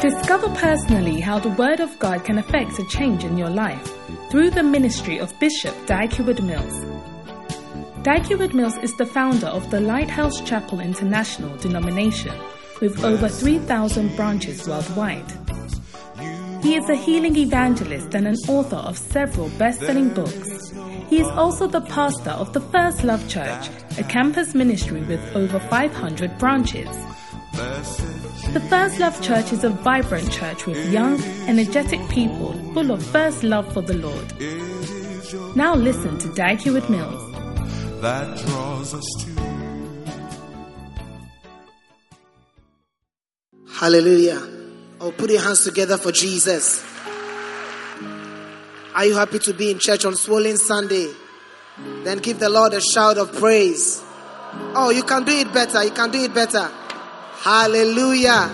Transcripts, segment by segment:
Discover personally how the Word of God can affect a change in your life through the ministry of Bishop Dag Heward-Mills. Dag Heward-Mills is the founder of the Lighthouse Chapel International denomination with over 3,000 branches worldwide. He is a healing evangelist and an author of several best selling books. He is also the pastor of the First Love Church, a campus ministry with over 500 branches. The First Love Church is a vibrant church with young, energetic people full of first love for the Lord. Now listen to Dag Heward-Mills. that draws us to Hallelujah. Oh, put your hands together for Jesus. Are you happy to be in church on Swollen Sunday? Then give the Lord a shout of praise. Oh, you can do it better. You can do it better. Hallelujah.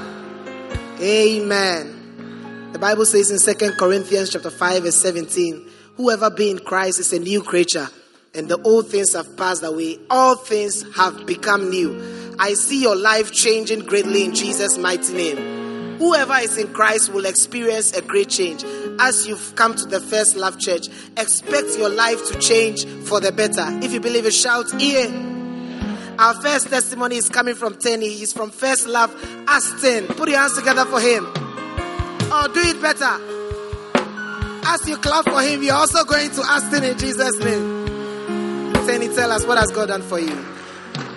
Amen. The Bible says in 2 Corinthians chapter 5 verse 17, whoever be in Christ is a new creature and the old things have passed away. All things have become new. I see your life changing greatly in Jesus' mighty name. Whoever is in Christ will experience a great change. As you've come to the First Love Church, expect your life to change for the better. If you believe it, shout, Yeah. Our first testimony is coming from Tenny. He's from First Love Aston. Put your hands together for him. Oh, do it better. As you clap for him, you're also going to Aston in Jesus' name. Tenny, tell us what has God done for you.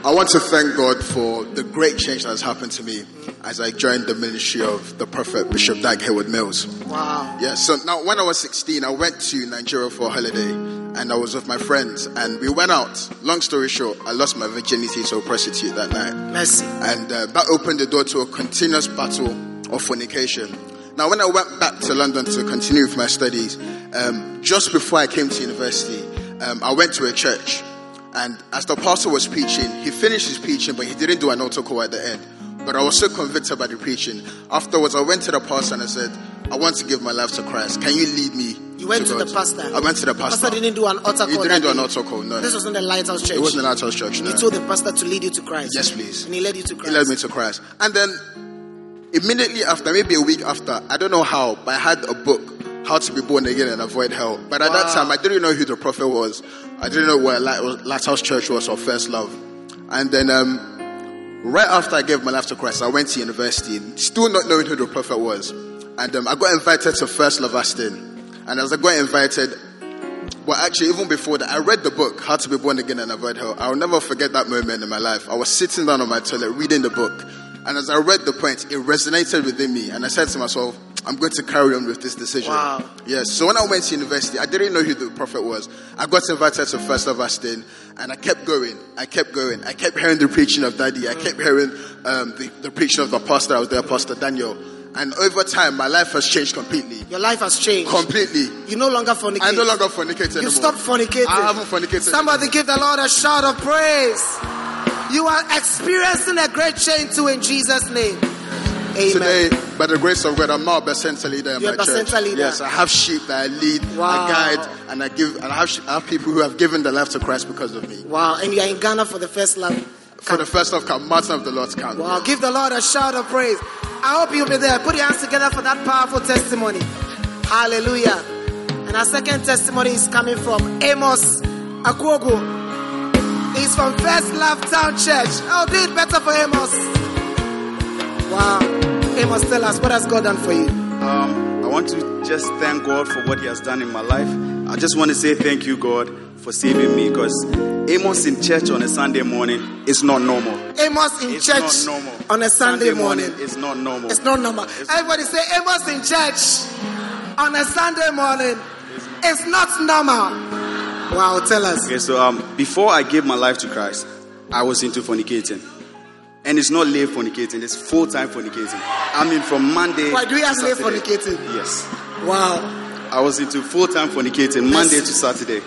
I want to thank God for the great change that has happened to me as I joined the ministry of the prophet Bishop Dag Heward-Mills. Wow. Yeah, so now when I was 16, I went to Nigeria for a holiday and I was with my friends and we went out. Long story short, I lost my virginity to a prostitute that night. Mercy. And uh, that opened the door to a continuous battle of fornication. Now, when I went back to London to continue with my studies, um, just before I came to university, um, I went to a church. And as the pastor was preaching, he finished his preaching, but he didn't do an altar call at the end. But I was so convicted by the preaching. Afterwards, I went to the pastor and I said, I want to give my life to Christ. Can you lead me? You went to, God?" the pastor. I went to the pastor. Pastor didn't do an altar He call. didn't do an altar call, no. This was in the Lighthouse Church. It wasn't an Lighthouse Church, no. he told the pastor to lead you to Christ. Yes, please. And he led you to Christ. He led me to Christ. And then immediately after, maybe a week after, I don't know how, but I had a book, How to Be Born Again and Avoid Hell. But at that time, I didn't know who the prophet was. I didn't know where Light- Lighthouse Church was or First Love. And then, um, right after I gave my life to Christ, I went to university, still not knowing who the prophet was. And um, I got invited to First Love Aston. And as I got invited, well, actually, even before that, I read the book, How to Be Born Again and Avoid Hell. I'll never forget that moment in my life. I was sitting down on my toilet reading the book. And as I read the point, it resonated within me. And I said to myself, I'm going to carry on with this decision. Wow. Yes. So when I went to university, I didn't know who the prophet was. I got invited to First Love Aston, and I kept going. I kept going. I kept hearing the preaching of Daddy. I kept hearing um, the, the preaching of the pastor. I was there, Pastor Daniel. And over time, my life has changed completely. Your life has changed. Completely. You no longer fornicate. I no longer fornicate anymore. You stopped fornicating. I haven't fornicated. Somebody give the Lord a shout of praise. You are experiencing a great change too in Jesus' name. Amen. Today, by the grace of God, I'm now a Bacenta leader in You're my a church. Leader. Yes, I have sheep that I lead, Wow. I guide, and I give, and I have, I have people who have given their life to Christ because of me. Wow. And you are in Ghana for the first love. For the first of Camp Martin of the Lord's Camp. Wow. Give the Lord a shout of praise. I hope you'll be there. Put your hands together for that powerful testimony. Hallelujah. And our second testimony is coming from Amos Akwogo. He's from First Love Town Church. Oh, do it better for Amos. Wow. Amos, tell us, what has God done for you? Um, I want to just thank God for what He has done in my life. I just want to say thank you, God, for saving me because Amos in church on a Sunday morning is not normal. Amos in It's church on a Sunday, morning. is not normal. It's not normal. Everybody say Amos in church on a Sunday morning. It's not normal. Wow, tell us. Okay, so um, before I gave my life to Christ, I was into fornicating. And it's not late fornicating, it's full time fornicating. I mean, from Monday. Why do you have late fornicating? Yes. Wow. I was into full time fornicating Monday Yes. to Saturday.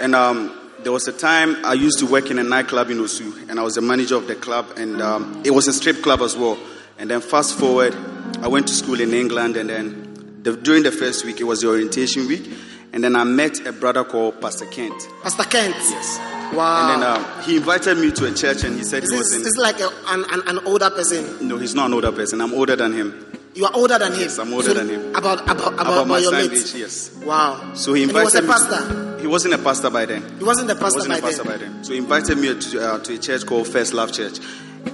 And um, there was a time I used to work in a nightclub in Osu, and I was the manager of the club, and um, it was a strip club as well. And then fast forward, I went to school in England, and then the, during the first week, it was the orientation week, and then I met a brother called Pastor Kent. Pastor Kent. Yes. Wow. And then um, he invited me to a church, and he said is he this, was in. this is like a, an, an older person. No, he's not an older person. I'm older than him. You are older than him. Yes, I'm older So than him. About about about, About my your age, yes. Wow. So he invited And he was invited a me pastor. he wasn't a pastor by then. He wasn't a He pastor wasn't by a pastor then. by then. So he invited me to, uh, to a church called First Love Church.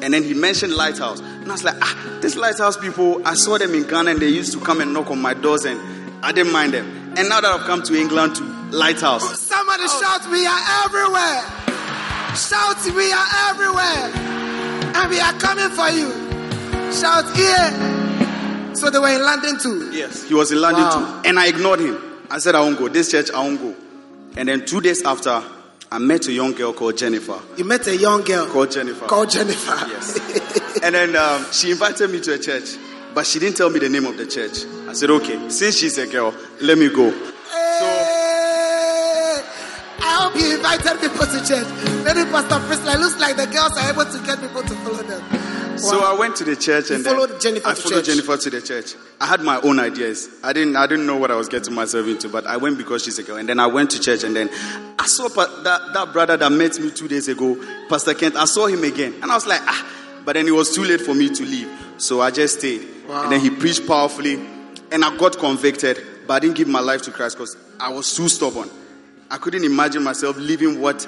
And then he mentioned Lighthouse. And I was like, ah, these Lighthouse people, I saw them in Ghana and they used to come and knock on my doors and I didn't mind them. And now that I've come to England to Lighthouse, Somebody Oh. shout, we are everywhere. Shout, we are everywhere. And we are coming for you. Shout, here. So they were in London too. yes, he was in London Wow. too. And I ignored him. I said, I won't go. This church, I won't go. And then two days after, I met a young girl called Jennifer. You met a young girl Called Jennifer. called Jennifer. Yes. and then um, she invited me to a church, but she didn't tell me the name of the church. I said, okay, since she's a girl, let me go. Hey, I hope you invited people to church. Maybe Pastor Priscilla looks like the girls are able to get people to follow them. So I went to the church and followed then Jennifer I to followed church. Jennifer to the church. I had my own ideas. I didn't I didn't know what I was getting myself into, but I went because she's a girl. And then I went to church and then I saw pa- that, that brother that met me two days ago, Pastor Kent. I saw him again. And I was like, ah, but then it was too late for me to leave. So I just stayed. And then he preached powerfully and I got convicted, but I didn't give my life to Christ because I was too stubborn. I couldn't imagine myself leaving what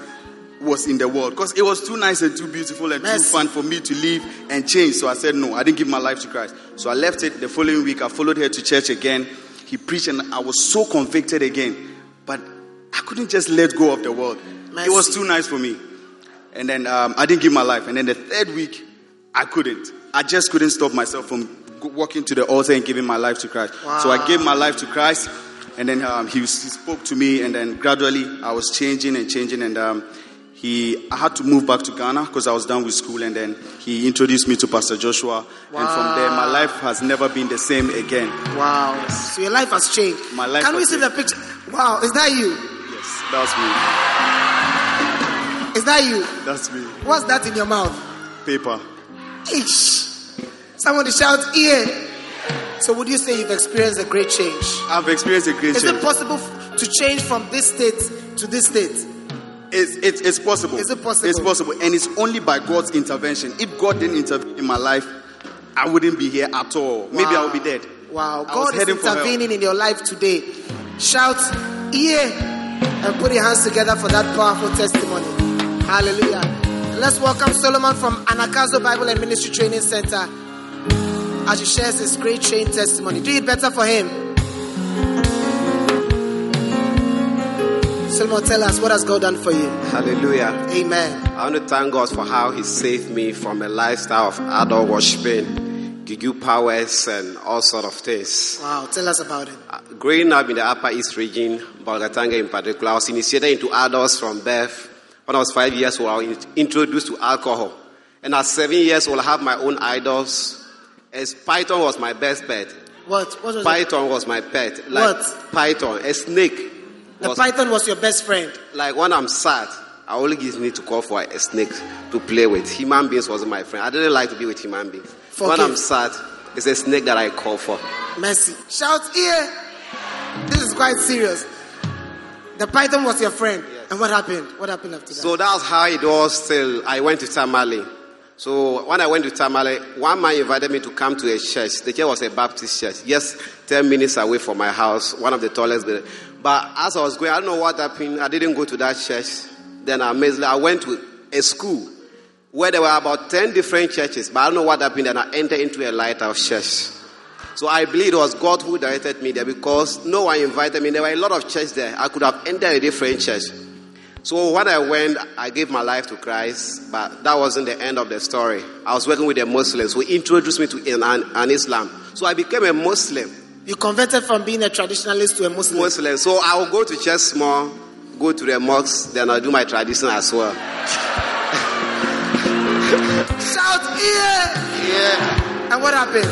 was in the world because it was too nice and too beautiful and too fun for me to leave and change. So I said no, I didn't give my life to Christ. So I left it the following week. I followed her to church again. He preached and I was so convicted again. But I couldn't just let go of the world. Mercy. It was too nice for me. And then um, I didn't give my life. And then the third week, I couldn't. I just couldn't stop myself from walking to the altar and giving my life to Christ. So I gave my life to Christ. And then um, he, he spoke to me. And then gradually, I was changing and changing. And um, he, I had to move back to Ghana because I was done with school. And then he introduced me to Pastor Joshua. Wow. And from there, my life has never been the same again. Wow. So your life has changed. My life Can we see the picture? Wow, is that you? Yes, that's me. Is that you? That's me. What's that in your mouth? Paper. Ish. Somebody shout, ear. So would you say you've experienced a great change? I've experienced a great Is change. Is it possible to change from this state to this state? It's, it's, it's possible. Is it possible? It's possible. And it's only by God's intervention. If God didn't intervene in my life, I wouldn't be here at all. Maybe I would be dead. Wow, I God is heading for hell. intervening in your life today. Shout, yeah, and put your hands together for that powerful testimony. Hallelujah. Let's welcome Solomon from Anagkazo Bible and Ministry Training Center as he shares his great chain testimony. Do it better for him. Solomon, tell us what has God done for you? Hallelujah. Amen. I want to thank God for how He saved me from a lifestyle of idol worshiping, juju powers, and all sort of things. Wow, tell us about it. Uh, Growing up in the Upper East region, Bolgatanga in particular, I was initiated into adults from birth. When I was five years old, I was introduced to alcohol. And at seven years old, I have my own idols. As Python was my best pet. What? What was it? Python was my pet. Like What? Python, a snake. The python was your best friend. like when I'm sad, I only give need to call for a snake to play with. Human beings wasn't my friend. I didn't like to be with human beings. When Forgive. I'm sad, it's a snake that I call for. Mercy. Shout here. This is quite serious. The python was your friend. And what happened? What happened after that? So that's how it was till I went to Tamale. So when I went to Tamale, one man invited me to come to a church. The church was a Baptist church, just 10 minutes away from my house, one of the tallest buildings. But as I was going, I don't know what happened. I didn't go to that church. Then I amazedly, I went to a school where there were about 10 different churches. But I don't know what happened. Then I entered into a lighthouse church. So I believe it was God who directed me there because no one invited me. There were a lot of churches there. I could have entered a different church. So when I went, I gave my life to Christ, but that wasn't the end of the story. I was working with the Muslims who introduced me to an, an Islam. So I became a Muslim. You converted from being a traditionalist to a Muslim. Muslim. So I will go to church more, go to the mosque, then I'll do my tradition as well. Shout, yeah. Yeah. And what happened?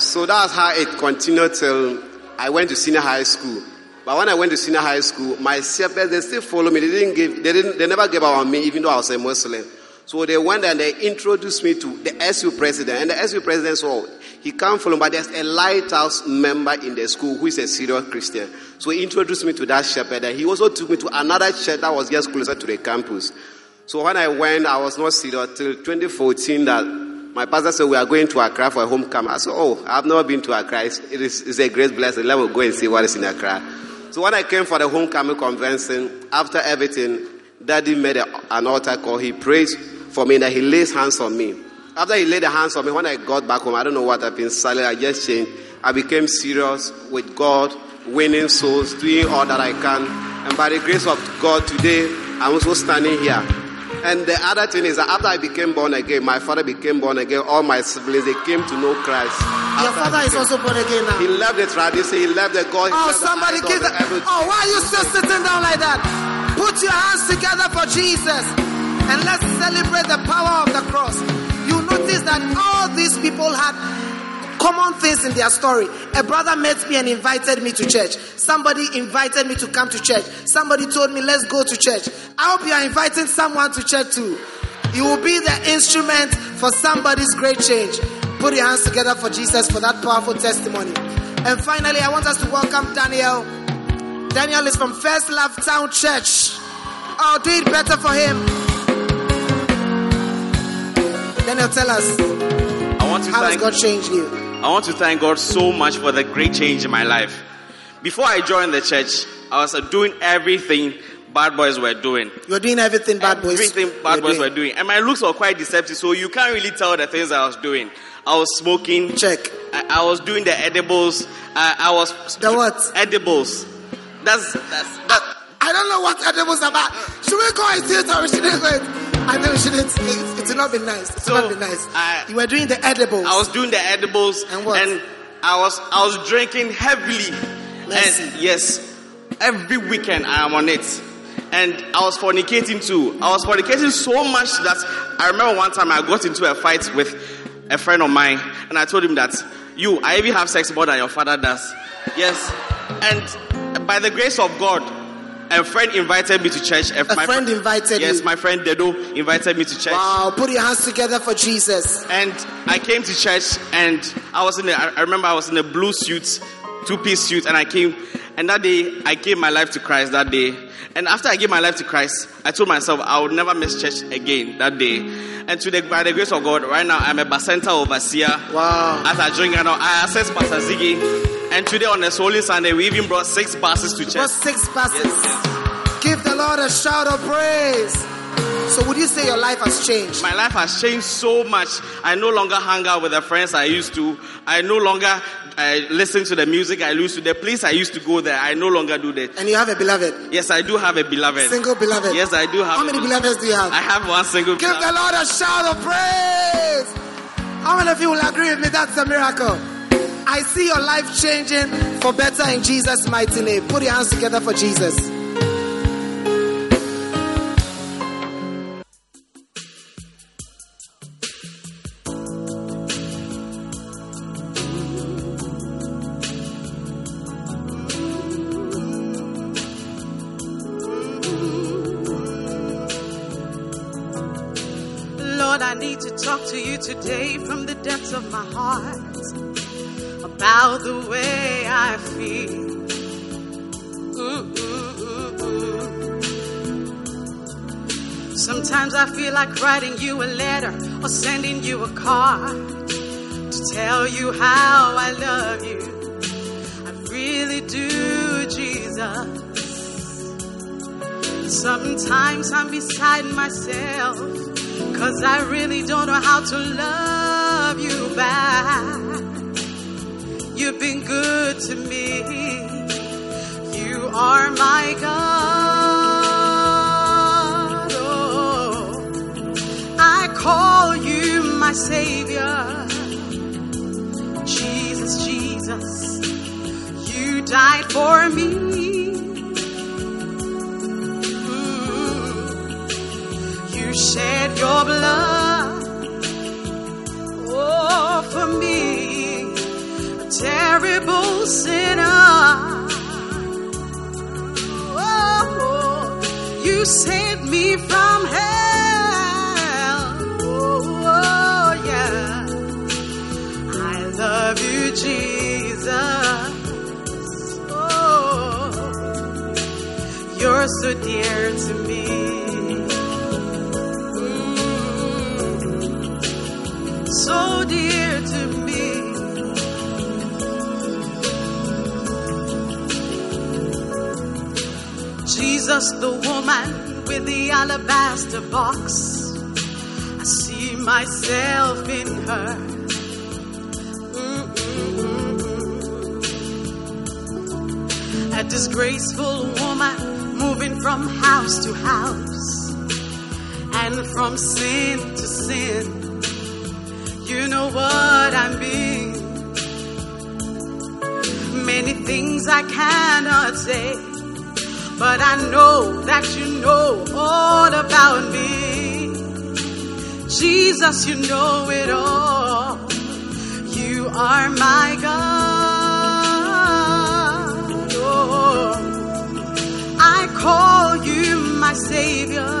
So that's how it continued till I went to senior high school. But when I went to senior high school, my shepherds they still follow me. They didn't give, they didn't, they never gave up on me, even though I was a Muslim. So they went and they introduced me to the SU president, and the SU president saw he can't follow, but there's a lighthouse member in the school who is a serious Christian. So he introduced me to that shepherd, and he also took me to another church that was just closer to the campus. So when I went, I was not serious till 2014 that my pastor said we are going to Accra for a homecoming. I said, oh, I've never been to Accra. It's, it is, a great blessing. Let me go and see what is in Accra. So when I came for the homecoming convention, after everything, Daddy made an altar call. He prayed for me that he lays hands on me. After he laid the hands on me, when I got back home, I don't know what happened. Suddenly, I just changed. I became serious with God, winning souls, doing all that I can. And by the grace of God, today, I'm also standing here. And the other thing is that after I became born again, my father became born again, all my siblings, they came to know Christ. Your father is also born again now. He left the tradition, he left the God. Oh, somebody give that. Oh, why are you still sitting down like that? Put your hands together for Jesus and let's celebrate the power of the cross. You notice that all these people had common things in their story. A brother met me and invited me to church. Somebody invited me to come to church. Somebody told me, let's go to church. I hope you are inviting someone to church too. You will be the instrument for somebody's great change. Put your hands together for Jesus for that powerful testimony. And finally, I want us to welcome Daniel. Daniel is from First Love Town Church. I'll do it better for him. Daniel, tell us, I want to how has thank God changed you? I want to thank God so much for the great change in my life. Before I joined the church, I was uh, doing everything bad boys were doing. You are doing everything bad boys. Everything bad boys were doing. And my looks were quite deceptive, so you can't really tell the things I was doing. I was smoking. Check. I, I was doing the edibles. I, I was. The what? Edibles. That's, that's, that. I don't know what edibles are about. Should we go and see it or shouldn't go it? I know we shouldn't. It, it will not be nice. It will not be nice. you were doing the edibles. I was doing the edibles. And what? And I was, I was drinking heavily. Mercy. And yes, every weekend I am on it. And I was fornicating too. I was fornicating so much that I remember one time I got into a fight with a friend of mine, and I told him that you, I even have sex more than your father does. Yes. And by the grace of God, a friend invited me to church. A A friend invited yes, you. my friend Dedo invited me to church. Wow, put your hands together for Jesus. And I came to church and I was in a, I remember I was in a blue suit, two piece suit, and I came, and that day I gave my life to Christ that day. And after I gave my life to Christ, I told myself I would never miss church again that day. And to the, by the grace of God, right now I'm a Bacenta overseer. Wow. As I drink, now I assess Pastor Ziggy. And today on a Holy Sunday, we even brought six buses to church. Brought six buses. Give the Lord a shout of praise. So, would you say your life has changed? My life has changed so much. I no longer hang out with the friends I used to. I no longer uh, listen to the music I used to. The place I used to go there, I no longer do that. And you have a beloved, Yes, I do have a beloved. single beloved. Yes, I do have. How many beloved. beloveds do you have? I have one single. Give beloved. the Lord a shout of praise. How many of you will agree with me? That's a miracle. I see your life changing for better in Jesus' mighty name. Put your hands together for Jesus. Lord, I need to talk to you today from the depths of my heart about the way I feel. Sometimes I feel like writing you a letter or sending you a card to tell you how I love you. I really do, Jesus. Sometimes I'm beside myself, cause I really don't know how to love you back. You've been good to me. You are my God. Oh, I call you my Savior. Jesus, Jesus, you died for me. You shed your blood terrible sinner. Oh, you saved me from hell. Oh, yeah. I love you, Jesus. Oh, you're so dear to me. Mm, So dear to Jesus, the woman with the alabaster box. I see myself in her. Mm-mm-mm. A disgraceful woman moving from house to house and from sin to sin. You know what I mean. Many things I cannot say but I know that you know all about me. Jesus, you know it all. You are my God. Oh, I call you my Savior.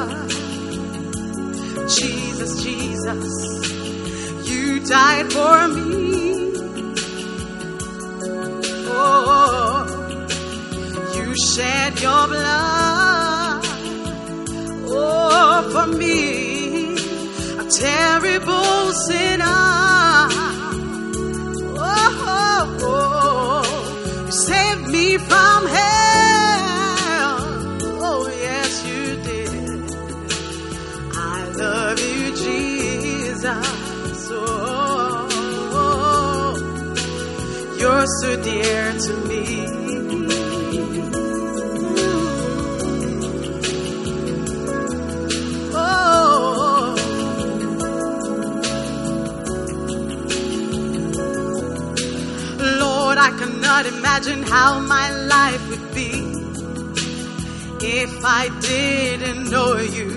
Jesus, Jesus, you died for me. Oh, you shed your blood oh for me. A terrible sinner. Oh, oh, oh. you saved me from hell. Oh yes you did. I love you Jesus. Oh you're so dear to me cannot imagine how my life would be if I didn't know you.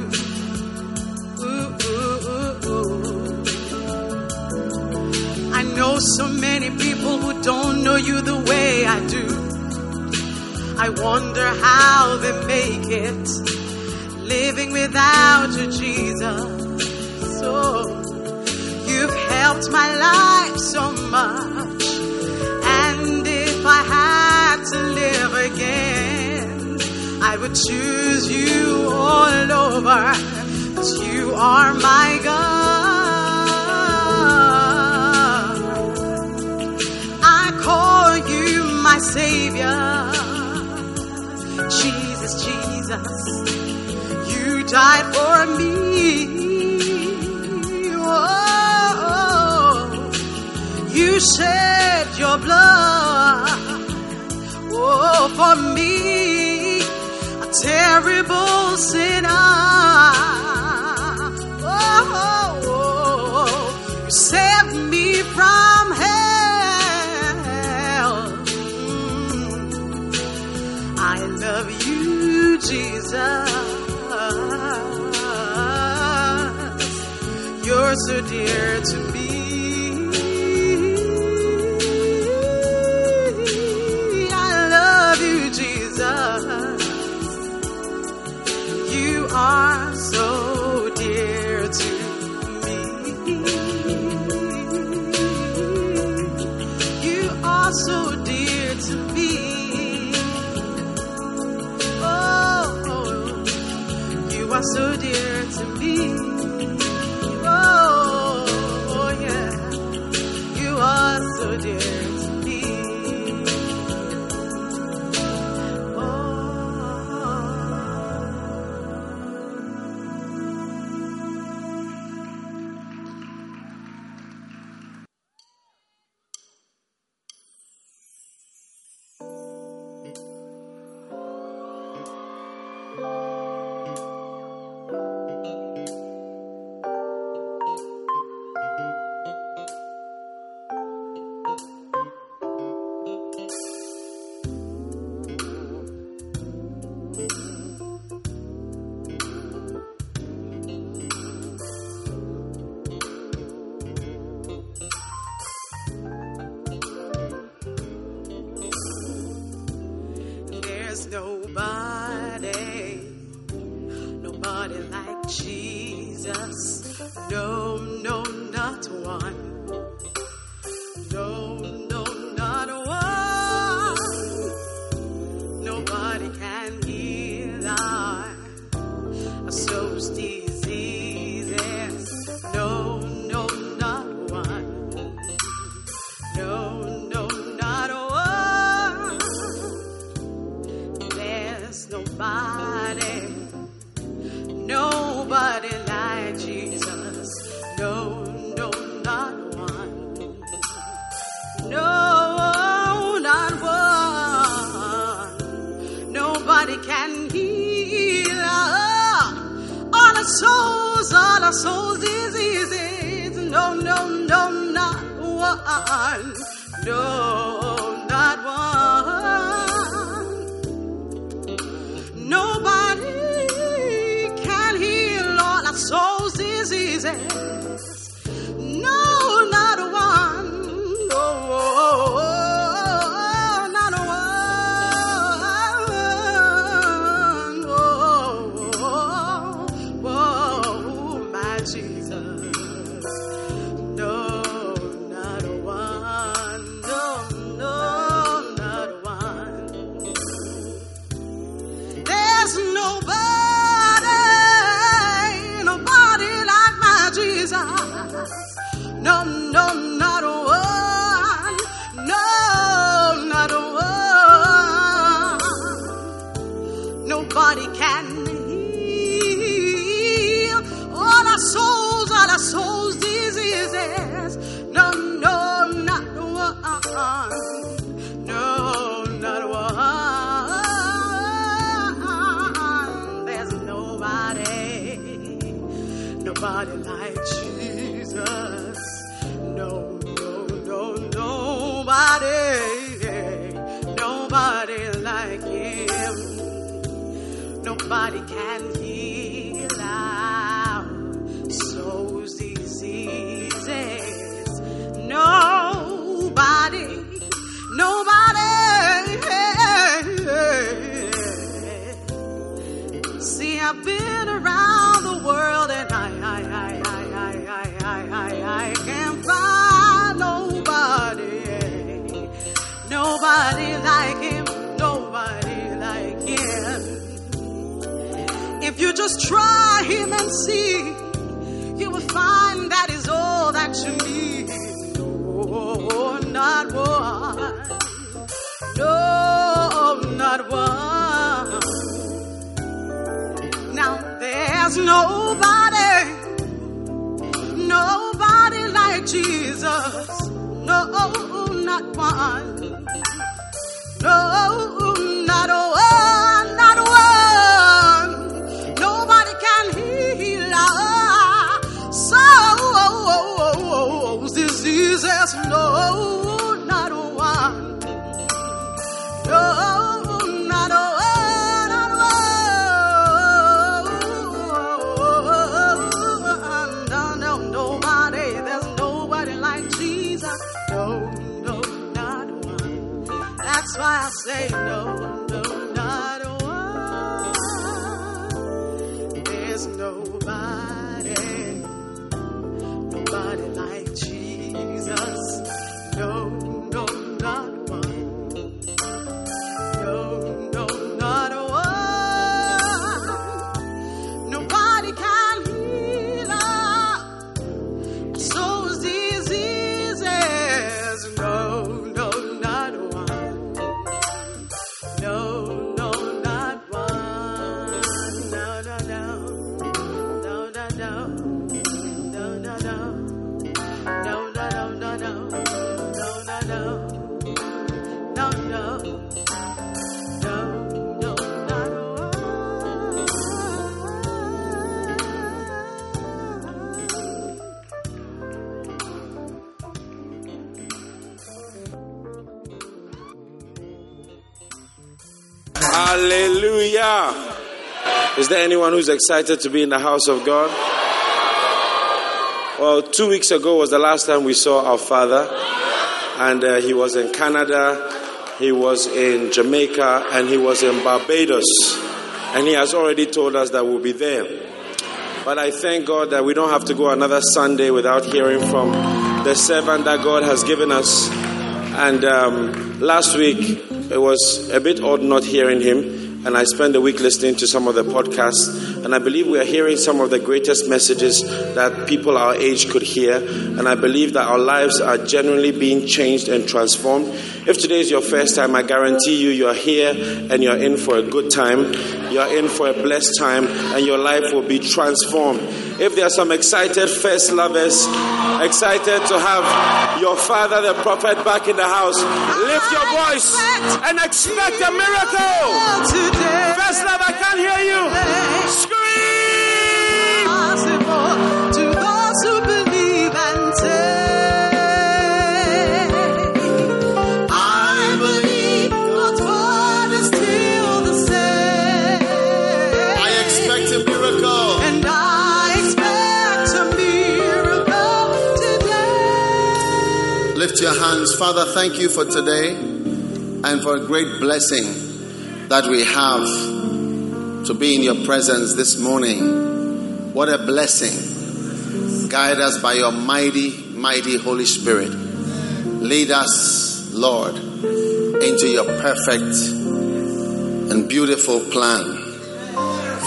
I know so many people who don't know you the way I do. I wonder how they make it living without you, Jesus. So you've helped my life so much. To live again, I would choose you all over. Cause you are my God. I call you my Savior. Jesus, Jesus you died for me. Oh, you shed your blood. Oh, for me, a terrible sinner. Oh, you saved me from hell. Mm. I love you, Jesus. You're so dear to me. nobody can see, you will find that is all that you need. Oh, not one. No, not one. Now there's nobody, nobody like Jesus. No, not one. no there anyone who's excited to be in the house of God? Well, two weeks ago was the last time we saw our father, and uh, he was in Canada, he was in Jamaica, and he was in Barbados. And he has already told us that we'll be there. But I thank God that we don't have to go another Sunday without hearing from the servant that God has given us. And um, last week, it was a bit odd not hearing him and I spent a week listening to some of the podcasts, and I believe we are hearing some of the greatest messages that people our age could hear, and I believe that our lives are genuinely being changed and transformed. If today is your first time, I guarantee you, you are here and you're in for a good time, you're in for a blessed time, and your life will be transformed. If there are some excited first lovers, excited to have your father, the prophet, back in the house, lift your voice and expect a miracle. First love, I can't hear you. Hands. Father, thank you for today and for a great blessing that we have to be in your presence this morning. What a blessing. Guide us by your mighty, mighty Holy Spirit. Lead us, Lord, into your perfect and beautiful plan.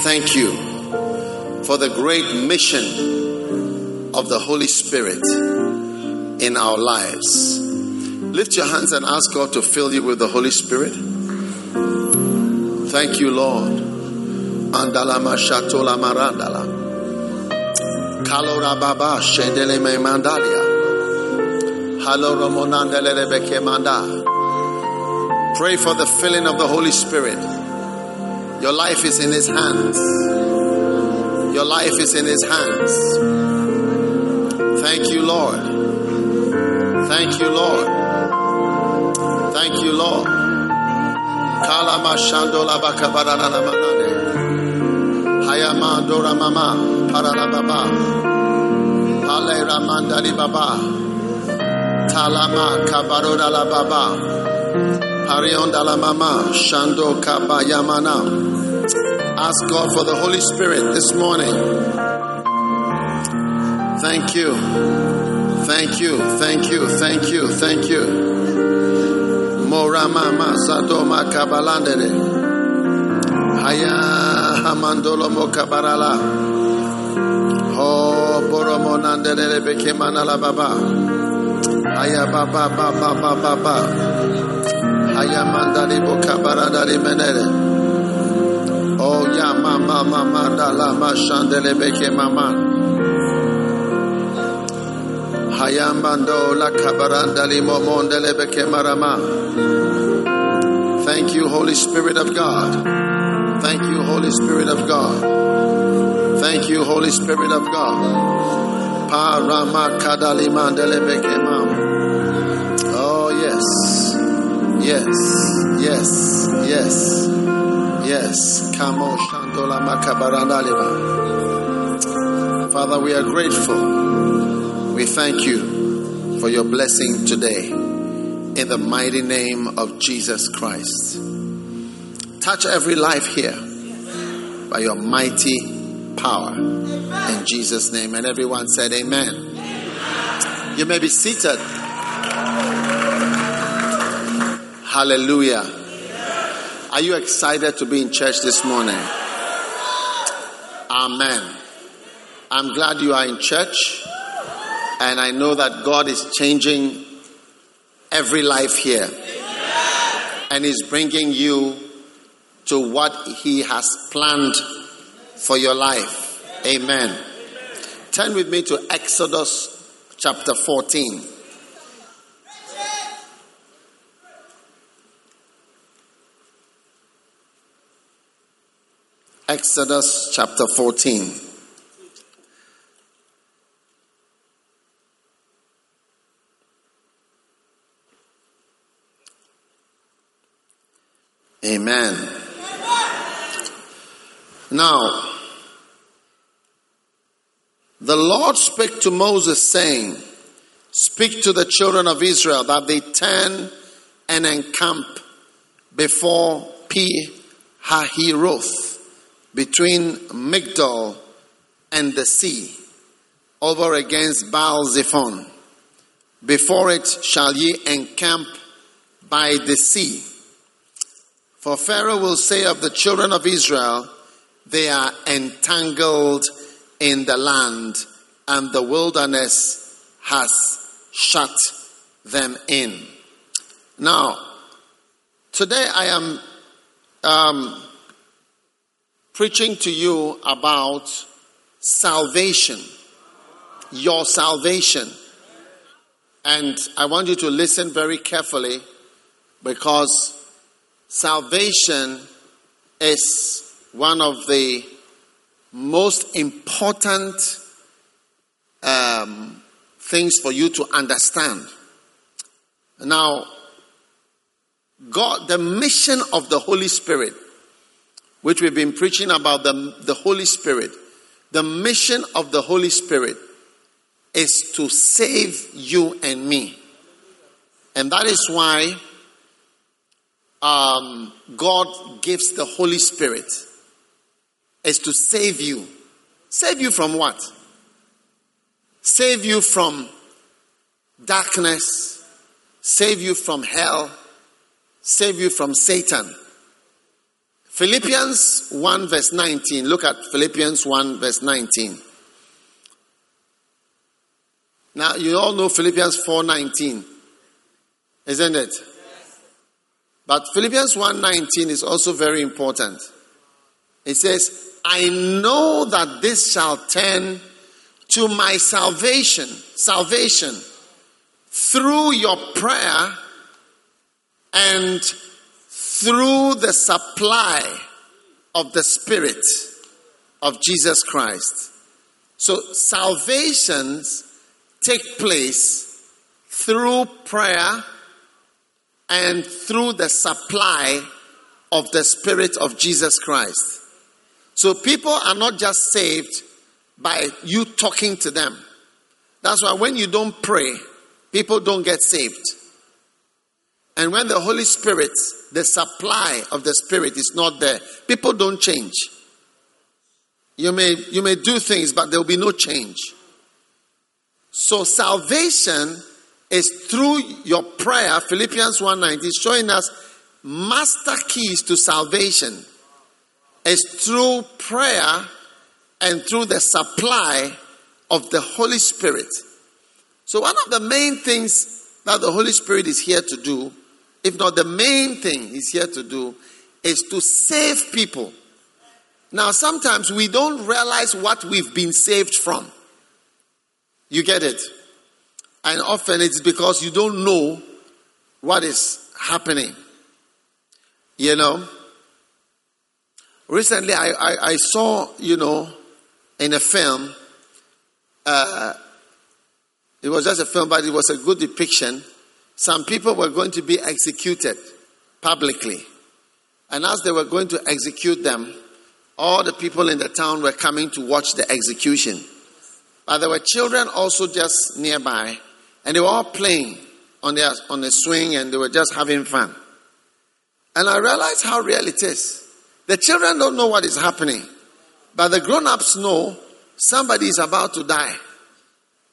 Thank you for the great mission of the Holy Spirit in our lives. Lift your hands and ask God to fill you with the Holy Spirit. Thank you, Lord. Andala mashatola marandala. Kalora baba me mandalia. Haloro monandele manda. Pray for the filling of the Holy Spirit. Your life is in His hands. Your life is in His hands. Thank you, Lord. Thank you, Lord. Thank you, Lord. Kalama shandola bakabarana manane. Hayama dora mama parana baba. Pale ramandali baba. Talama kabaroda la baba. Parionda la mama shando kabayamana. Ask God for the Holy Spirit this morning. Thank you. Thank you. Thank you. Thank you. Thank you. Morama Masadoma Kabalandere. Haya Hamandolo Mokabarala. Ho Boromonandere Bekemanala Baba. Haya Baba Baba Baba Baba. Haya Mandali Bokabaradari Menere. Oh ya mama mama dala mashandele beke mama. Hayambando la marama. Thank you, Holy Spirit of God. Thank you, Holy Spirit of God. Thank you, Holy Spirit of God. Parama. Oh yes, yes, yes, yes, yes. Kamo shandola. Father, we are grateful. We thank you for your blessing today. In the mighty name of Jesus Christ. Touch every life here by your mighty power. In Jesus' name. And everyone said, Amen. You may be seated. Hallelujah. Are you excited to be in church this morning? Amen. I'm glad you are in church. And I know that God is changing every life here. And is bringing you to what He has planned for your life. Amen. Turn with me to Exodus chapter 14. Exodus chapter 14. Amen. Now, the Lord spake to Moses, saying, Speak to the children of Israel that they turn and encamp before Pi Hahiroth, between Migdol and the sea, over against Baal Zephon. Before it shall ye encamp by the sea. For Pharaoh will say of the children of Israel, they are entangled in the land, and the wilderness has shut them in. Now, today I am um, preaching to you about salvation, your salvation. And I want you to listen very carefully because salvation is one of the most important um, things for you to understand. Now, God, the mission of the Holy Spirit, which we've been preaching about the, the Holy Spirit, the mission of the Holy Spirit is to save you and me. And that is why um, God gives the Holy Spirit is to save you. Save you from what? Save you from darkness, save you from hell, save you from Satan. Philippians 1 verse 19. Look at Philippians 1 verse 19. Now you all know Philippians 4:19. Isn't it? But Philippians 1:19 is also very important. It says, "I know that this shall turn to my salvation, salvation through your prayer and through the supply of the Spirit of Jesus Christ. So, salvations take place through prayer and through the supply of the Spirit of Jesus Christ. So, people are not just saved by you talking to them. That's why when you don't pray, people don't get saved. And when the Holy Spirit, the supply of the Spirit is not there, people don't change. You may, you may do things, but there will be no change. So salvation is through your prayer, Philippians 1.19, is showing us master keys to salvation. Is through prayer and through the supply of the Holy Spirit. So one of the main things that the Holy Spirit is here to do if not the main thing he's here to do, is to save people. Now, sometimes we don't realize what we've been saved from. You get it? And often it's because you don't know what is happening. You know? Recently, I, I, I saw, you know, in a film, uh, it was just a film, but it was a good depiction some people were going to be executed publicly. And as they were going to execute them, all the people in the town were coming to watch the execution. But there were children also just nearby, and they were all playing on their on the swing and they were just having fun. And I realized how real it is. The children don't know what is happening, but the grown ups know somebody is about to die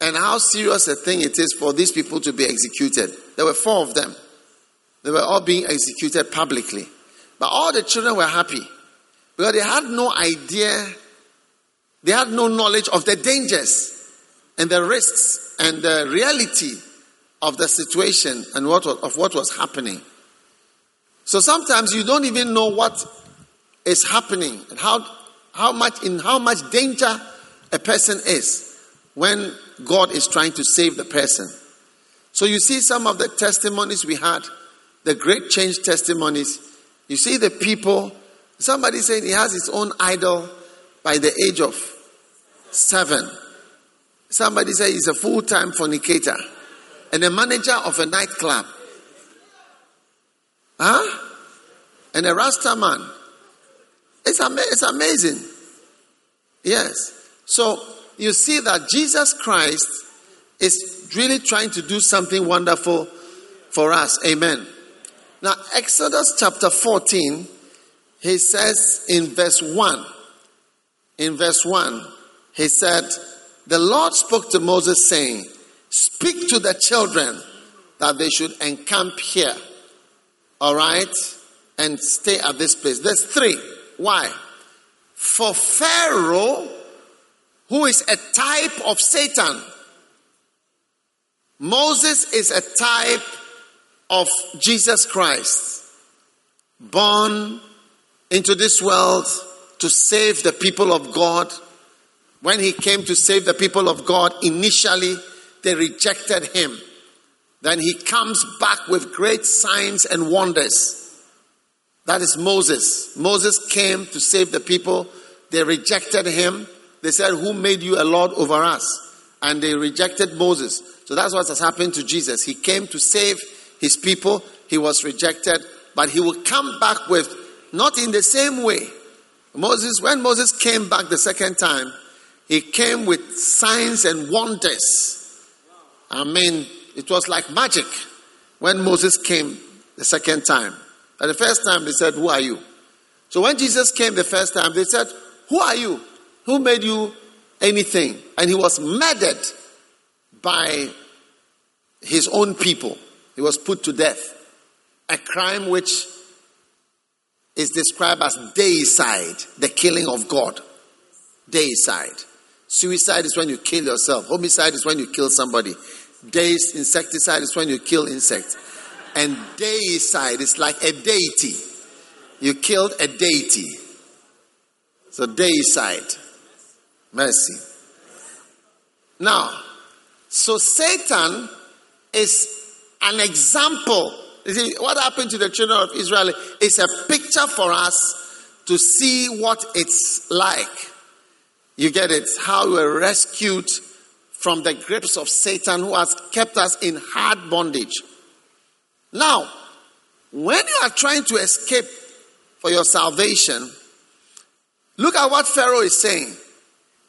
and how serious a thing it is for these people to be executed. There were four of them. They were all being executed publicly. But all the children were happy because they had no idea, they had no knowledge of the dangers and the risks and the reality of the situation and what was, of what was happening. So sometimes you don't even know what is happening and how, how much in how much danger a person is when God is trying to save the person. So you see some of the testimonies we had, the great change testimonies. You see the people, somebody said he has his own idol by the age of seven. Somebody said he's a full time fornicator and a manager of a nightclub. Huh? And a Rasta man. It's, ama- it's amazing. Yes. So you see that Jesus Christ is really trying to do something wonderful for us. Amen. Now, Exodus chapter 14, he says in verse 1, in verse 1, he said, The Lord spoke to Moses, saying, Speak to the children that they should encamp here, all right, and stay at this place. There's three. Why? For Pharaoh, who is a type of Satan, Moses is a type of Jesus Christ, born into this world to save the people of God. When he came to save the people of God, initially they rejected him. Then he comes back with great signs and wonders. That is Moses. Moses came to save the people. They rejected him. They said, Who made you a Lord over us? And they rejected Moses. So that's what has happened to Jesus. He came to save his people. He was rejected, but he will come back with not in the same way. Moses, when Moses came back the second time, he came with signs and wonders. I mean, it was like magic when Moses came the second time. At the first time, they said, Who are you? So when Jesus came the first time, they said, Who are you? Who made you anything? And he was murdered by his own people. He was put to death. A crime which is described as deicide, the killing of God. Deicide. Suicide is when you kill yourself. Homicide is when you kill somebody. Deis, insecticide is when you kill insects. And deicide is like a deity. You killed a deity. So deicide. Mercy. Now, so Satan is an example. You see, what happened to the children of Israel is a picture for us to see what it's like. You get it? How we were rescued from the grips of Satan who has kept us in hard bondage. Now, when you are trying to escape for your salvation, look at what Pharaoh is saying.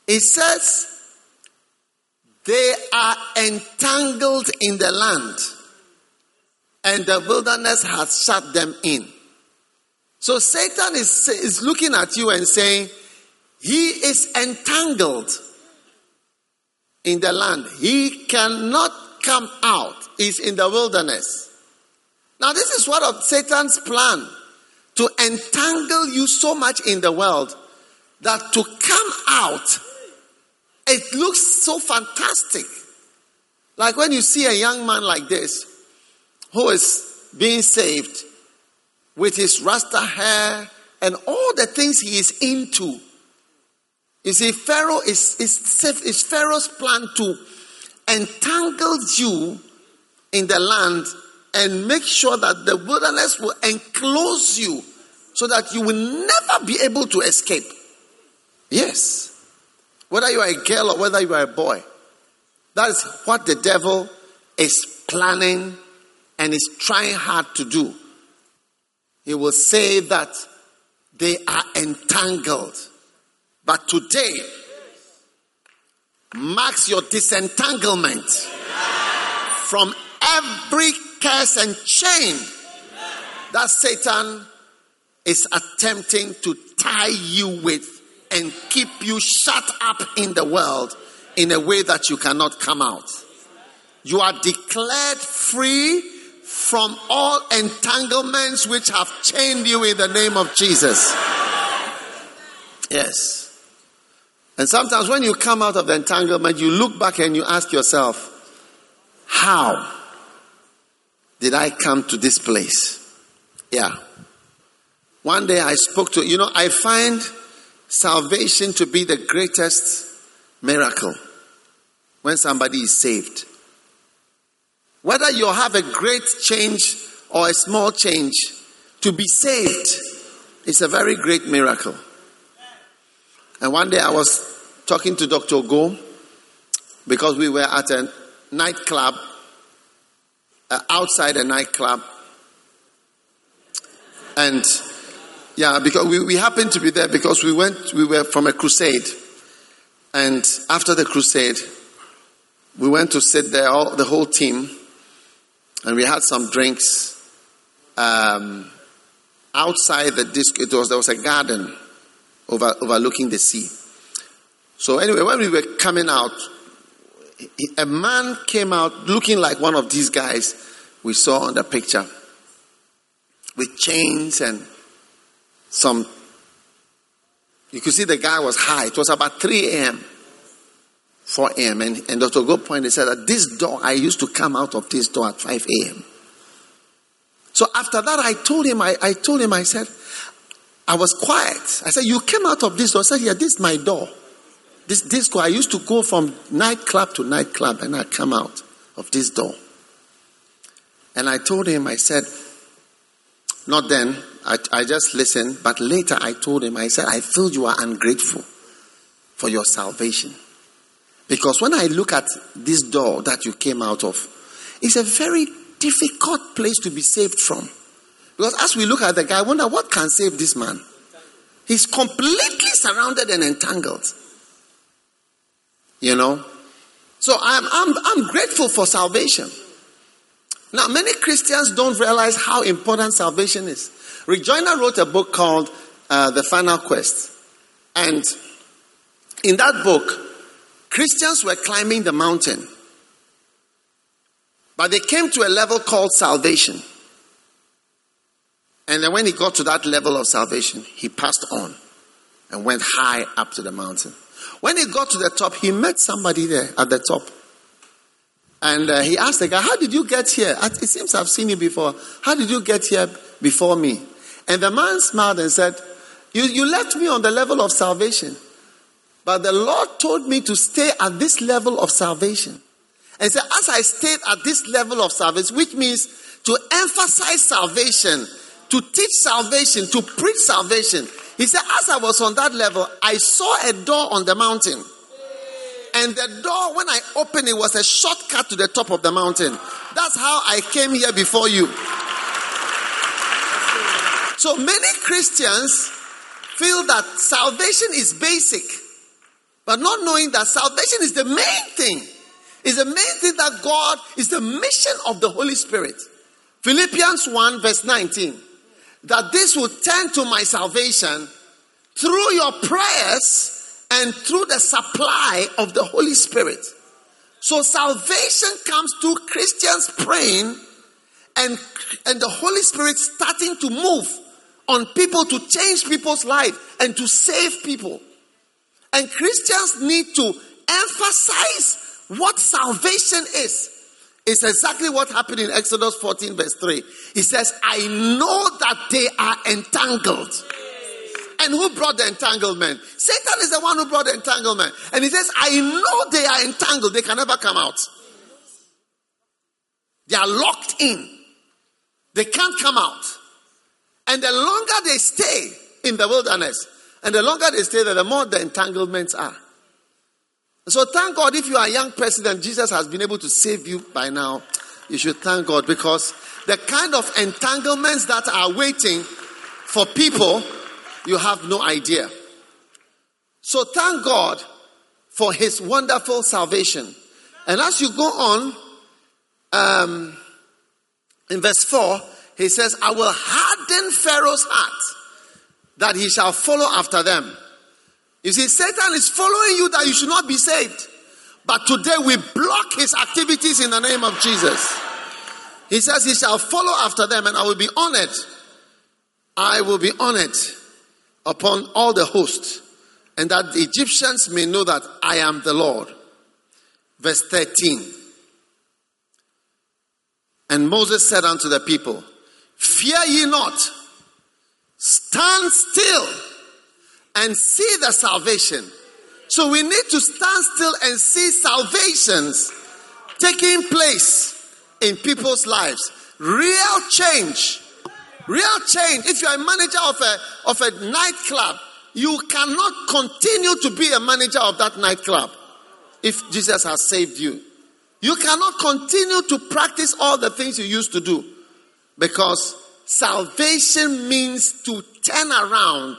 He says, they are entangled in the land, and the wilderness has shut them in. So Satan is, is looking at you and saying, He is entangled in the land. He cannot come out. He's in the wilderness. Now, this is one of Satan's plan to entangle you so much in the world that to come out it looks so fantastic. Like when you see a young man like this who is being saved with his rasta hair and all the things he is into. You see, Pharaoh is, is, is Pharaoh's plan to entangle you in the land and make sure that the wilderness will enclose you so that you will never be able to escape. Yes. Whether you are a girl or whether you are a boy. That is what the devil is planning and is trying hard to do. He will say that they are entangled. But today marks your disentanglement from every curse and chain that Satan is attempting to tie you with and keep you shut up in the world in a way that you cannot come out. You are declared free from all entanglements which have chained you in the name of Jesus. Yes. And sometimes when you come out of the entanglement, you look back and you ask yourself, how did I come to this place? Yeah. One day I spoke to, you know, I find salvation to be the greatest miracle when somebody is saved. Whether you have a great change or a small change, to be saved is a very great miracle. And one day I was talking to Dr. Go because we were at a nightclub, uh, outside a nightclub. And yeah, because we, we happened to be there because we went, we were from a crusade. And after the crusade, we went to sit there, all, the whole team, and we had some drinks. um, outside the disc. It was there was a garden over, overlooking the sea. So anyway, when we were coming out, a man came out looking like one of these guys we saw on the picture, with chains and some. You could see the guy was high. It was about 3 a.m. 4 a.m. And, and Dr. Go pointed said that this door, I used to come out of this door at 5 a.m. So after that, I told him, I, I told him, I said, I was quiet. I said, You came out of this door. I said, Yeah, this is my door. This disco, I used to go from nightclub to nightclub and I come out of this door. And I told him, I said, Not then, I, I just listened, but later I told him, I said, I feel you are ungrateful for your salvation. Because when I look at this door that you came out of, it's a very difficult place to be saved from. Because as we look at the guy, I wonder what can save this man? He's completely surrounded and entangled. You know? So I'm, I'm, I'm grateful for salvation. Now, many Christians don't realize how important salvation is. Rick Joyner wrote a book called uh, The Final Quest. And in that book, Christians were climbing the mountain. But they came to a level called salvation. And then when he got to that level of salvation, he passed on and went high up to the mountain. When he got to the top, he met somebody there at the top. And uh, he asked the guy, How did you get here? It seems I've seen you before. How did you get here before me? And the man smiled and said, You, you left me on the level of salvation. But the Lord told me to stay at this level of salvation. And said, As I stayed at this level of salvation, which means to emphasize salvation, to teach salvation, to preach salvation. He said, As I was on that level, I saw a door on the mountain. And the door, when I opened it, was a shortcut to the top of the mountain. That's how I came here before you. So many Christians feel that salvation is basic, but not knowing that salvation is the main thing. Is the main thing that God is the mission of the Holy Spirit. Philippians 1, verse 19 that this will tend to my salvation through your prayers and through the supply of the Holy Spirit. So salvation comes through Christians praying and, and the Holy Spirit starting to move on people to change people's life and to save people. And Christians need to emphasize what salvation is. It's exactly what happened in Exodus 14, verse 3. He says, I know that they are entangled. And who brought the entanglement? Satan is the one who brought the entanglement. And he says, I know they are entangled. They can never come out. They are locked in. They can't come out. And the longer they stay in the wilderness, and the longer they stay there, the more the entanglements are. So thank God if you are a young president, Jesus has been able to save you by now. You should thank God because the kind of entanglements that are waiting for people, you have no idea. So thank God for his wonderful salvation. And as you go on, um, in verse 4, he says, I will harden Pharaoh's heart that he shall follow after them. You see, Satan is following you that you should not be saved. But today we block his activities in the name of Jesus. He says he shall follow after them and I will be honored. I will be honored upon all the host and that the Egyptians may know that I am the Lord. Verse 13. And Moses said unto the people, Fear ye not, stand still and see the salvation. So we need to stand still and see salvations taking place in people's lives. Real change. Real change. If you're a manager of a, of a nightclub, you cannot continue to be a manager of that nightclub if Jesus has saved you. You cannot continue to practice all the things you used to do because salvation means to turn around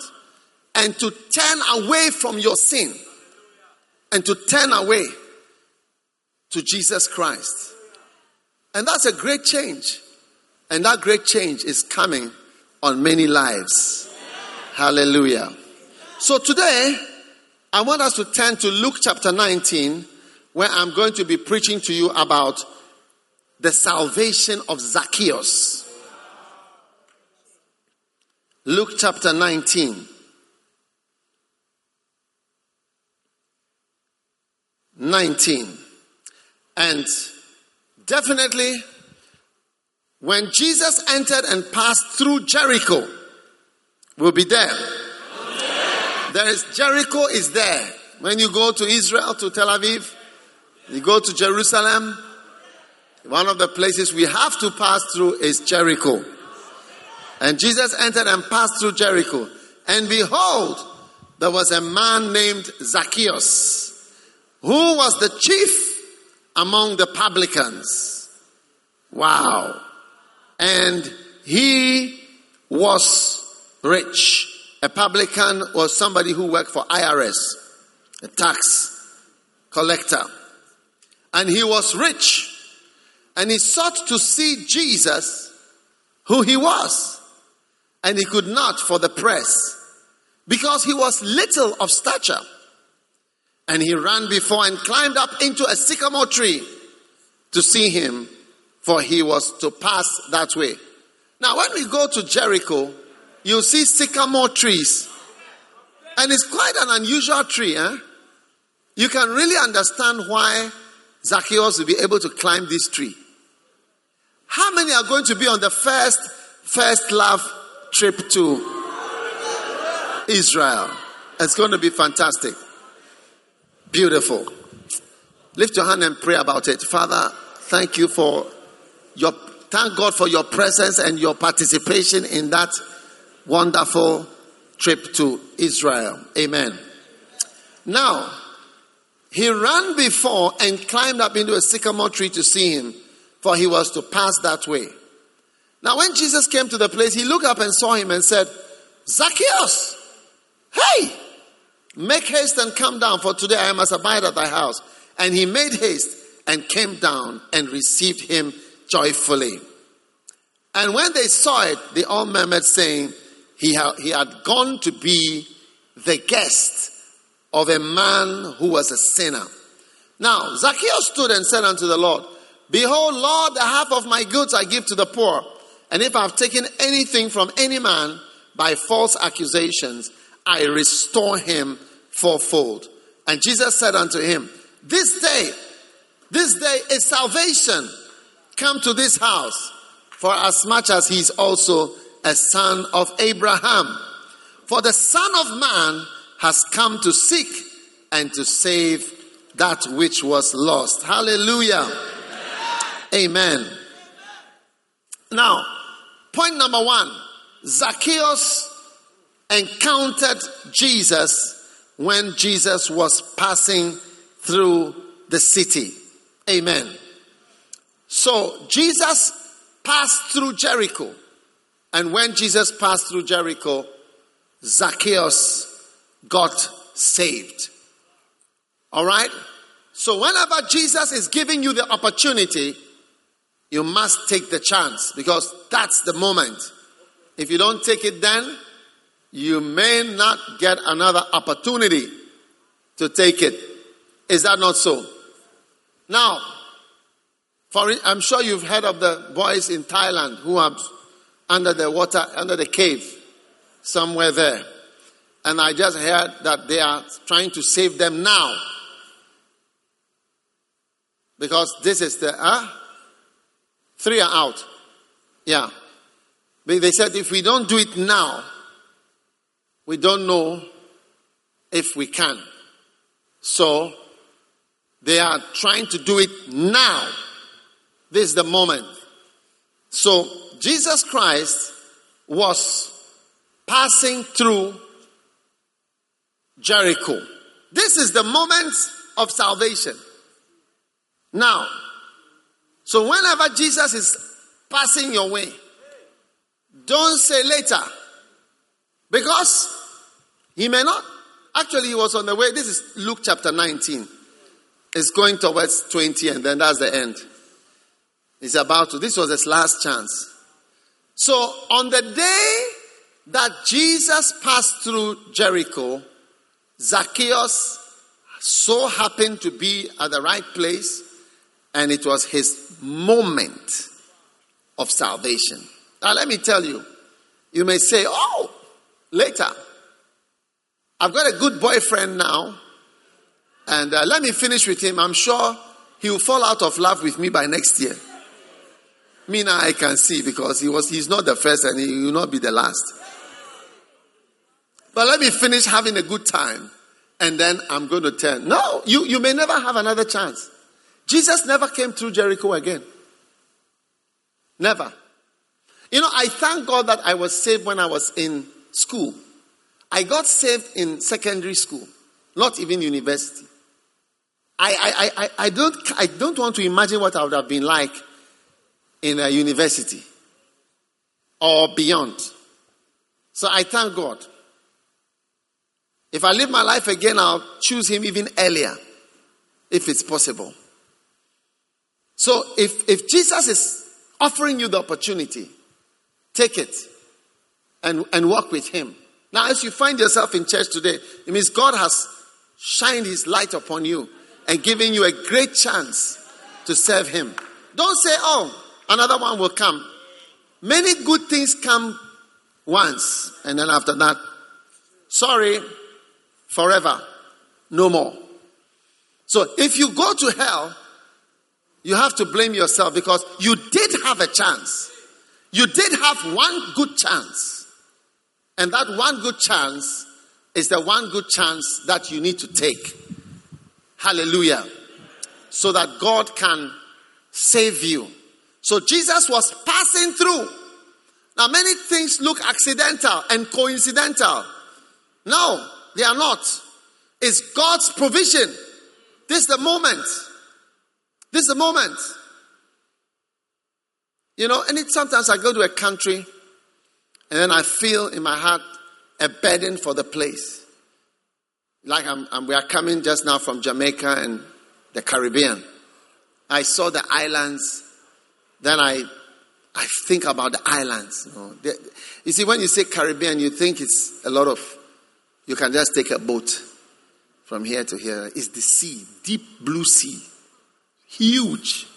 and to turn away from your sin and to turn away to Jesus Christ. And that's a great change. And that great change is coming on many lives. Hallelujah. So today, I want us to turn to Luke chapter 19, where I'm going to be preaching to you about the salvation of Zacchaeus. Luke chapter 19. 19. And definitely, when Jesus entered and passed through Jericho, we'll be there. There is Jericho is there. When you go to Israel, to Tel Aviv, you go to Jerusalem, one of the places we have to pass through is Jericho. And Jesus entered and passed through Jericho. And behold, there was a man named Zacchaeus, who was the chief among the publicans. Wow. And he was rich. A publican was somebody who worked for IRS, a tax collector. And he was rich. And he sought to see Jesus, who he was. And he could not for the press, because he was little of stature. And he ran before and climbed up into a sycamore tree to see him, for he was to pass that way. Now, when we go to Jericho, you see sycamore trees. And it's quite an unusual tree, eh? You can really understand why Zacchaeus will be able to climb this tree. How many are going to be on the first first love trip to Israel? It's going to be fantastic. Beautiful. Lift your hand and pray about it. Father, thank you for your thank God for your presence and your participation in that wonderful trip to Israel. Amen. Now, he ran before and climbed up into a sycamore tree to see him, for he was to pass that way. Now, when Jesus came to the place, he looked up and saw him and said, Zacchaeus, hey, make haste and come down, for today I must abide at thy house. And he made haste and came down and received him joyfully. And when they saw it, they all murmured, saying, he, ha- he had gone to be the guest of a man who was a sinner. Now, Zacchaeus stood and said unto the Lord, Behold, Lord, the half of my goods I give to the poor. And if I have taken anything from any man by false accusations, I restore him fourfold. And Jesus said unto him, This day, this day is salvation come to this house, for as much as he is also a son of Abraham. For the Son of Man has come to seek and to save that which was lost. Hallelujah. Amen. Now, point number one Zacchaeus encountered Jesus when Jesus was passing through the city. Amen. So, Jesus passed through Jericho. And when Jesus passed through Jericho, Zacchaeus got saved. All right? So, whenever Jesus is giving you the opportunity, you must take the chance because that's the moment. If you don't take it then, you may not get another opportunity to take it. Is that not so? Now, for I'm sure you've heard of the boys in Thailand who are under the water, under the cave, somewhere there. And I just heard that they are trying to save them now. Because this is the, huh? Three are out. Yeah. But they said if we don't do it now, we don't know if we can. So, they are trying to do it now. This is the moment. So, Jesus Christ was passing through Jericho. This is the moment of salvation. Now, so whenever Jesus is passing your way, don't say later. Because he may not. Actually, he was on the way. This is Luke chapter 19. It's going towards 20, and then that's the end. He's about to. This was his last chance. So on the day that Jesus passed through Jericho, Zacchaeus so happened to be at the right place, and it was his moment of salvation. Now, let me tell you, you may say, Oh, later, I've got a good boyfriend now, and uh, let me finish with him. I'm sure he will fall out of love with me by next year. Me now, I can see because he was, he's not the first and he will not be the last. But let me finish having a good time and then I'm going to turn. No, you, you may never have another chance. Jesus never came through Jericho again. Never. You know, I thank God that I was saved when I was in school. I got saved in secondary school, not even university. I, I, I, I, don't, I don't want to imagine what I would have been like in a university or beyond. So I thank God. If I live my life again, I'll choose him even earlier, if it's possible. So if, if Jesus is offering you the opportunity, take it and, and walk with him. Now, as you find yourself in church today, it means God has shined his light upon you and given you a great chance to serve him. Don't say, oh, another one will come. Many good things come once, and then after that, sorry, forever. No more. So if you go to hell, you have to blame yourself because you did have a chance. You did have one good chance. And that one good chance is the one good chance that you need to take. Hallelujah. So that God can save you. So Jesus was passing through. Now, many things look accidental and coincidental. No, they are not. It's God's provision. This is the moment. This is the moment. You know, and it, sometimes I go to a country and then I feel in my heart a burden for the place. Like I'm, I'm, we are coming just now from Jamaica and the Caribbean. I saw the islands. Then I, I think about the islands. You, know. You see, when you say Caribbean, you think it's a lot of you can just take a boat from here to here. It's the sea, deep blue sea. Huge.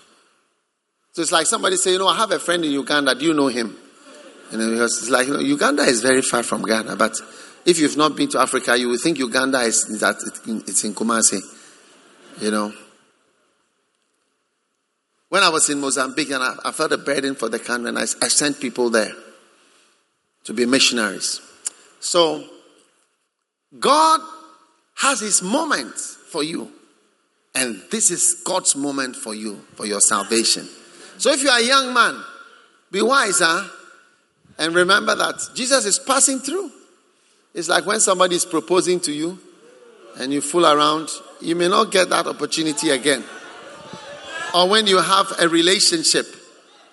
So it's like somebody say, you know, I have a friend in Uganda. Do you know him? You know, it's like, you know, Uganda is very far from Ghana, but if you've not been to Africa, you will think Uganda is that it's in Kumasi. You know. When I was in Mozambique and I, I felt a burden for the country, and I, I sent people there to be missionaries. So God has his moment for you. And this is God's moment for you, for your salvation. So if you are a young man, be wise, huh? And remember that Jesus is passing through. It's like when somebody is proposing to you and you fool around, you may not get that opportunity again. Or when you have a relationship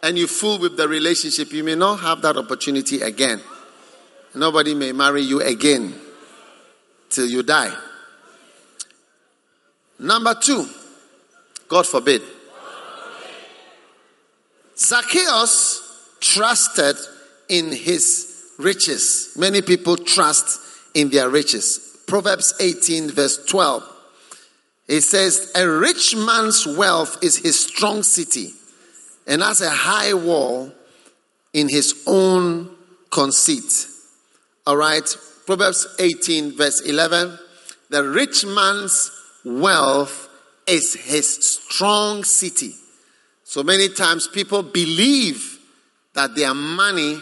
and you fool with the relationship, you may not have that opportunity again. Nobody may marry you again till you die. Number two, God forbid. Zacchaeus trusted in his riches. Many people trust in their riches. Proverbs 18, verse 12. It says, A rich man's wealth is his strong city, and as a high wall in his own conceit. All right. Proverbs 18, verse 11. The rich man's wealth is his strong city. So many times people believe that their money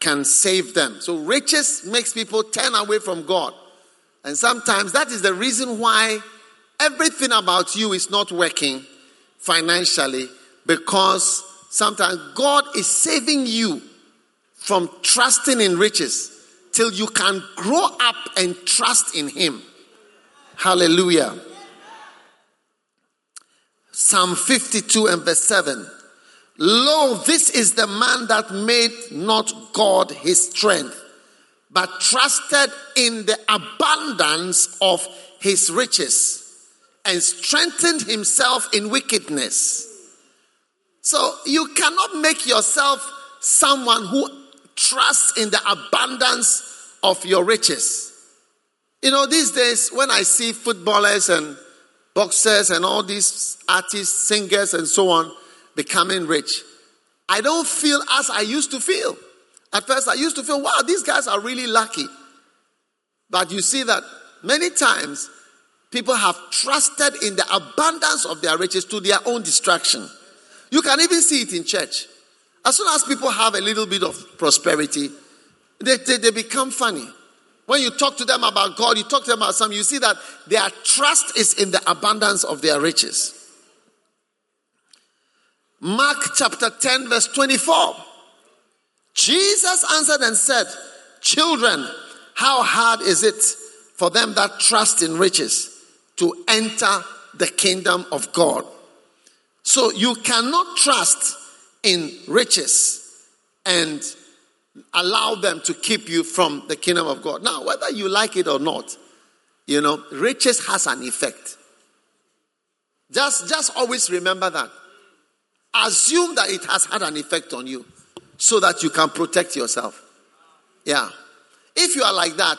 can save them. So riches makes people turn away from God. And sometimes that is the reason why everything about you is not working financially because sometimes God is saving you from trusting in riches till you can grow up and trust in Him. Hallelujah. Psalm 52 and verse 7. Lo, this is the man that made not God his strength, but trusted in the abundance of his riches and strengthened himself in wickedness. So you cannot make yourself someone who trusts in the abundance of your riches. You know, these days when I see footballers and boxers and all these artists, singers, and so on becoming rich, I don't feel as I used to feel. At first, I used to feel, wow, these guys are really lucky. But you see that many times people have trusted in the abundance of their riches to their own destruction. You can even see it in church. As soon as people have a little bit of prosperity, they, they, they become funny. When you talk to them about God, you talk to them about something, you see that their trust is in the abundance of their riches. Mark chapter 10, verse 24. Jesus answered and said, Children, how hard is it for them that trust in riches to enter the kingdom of God? So you cannot trust in riches and allow them to keep you from the kingdom of God. Now, whether you like it or not, you know, riches has an effect. Just, just always remember that. Assume that it has had an effect on you so that you can protect yourself. Yeah. If you are like that,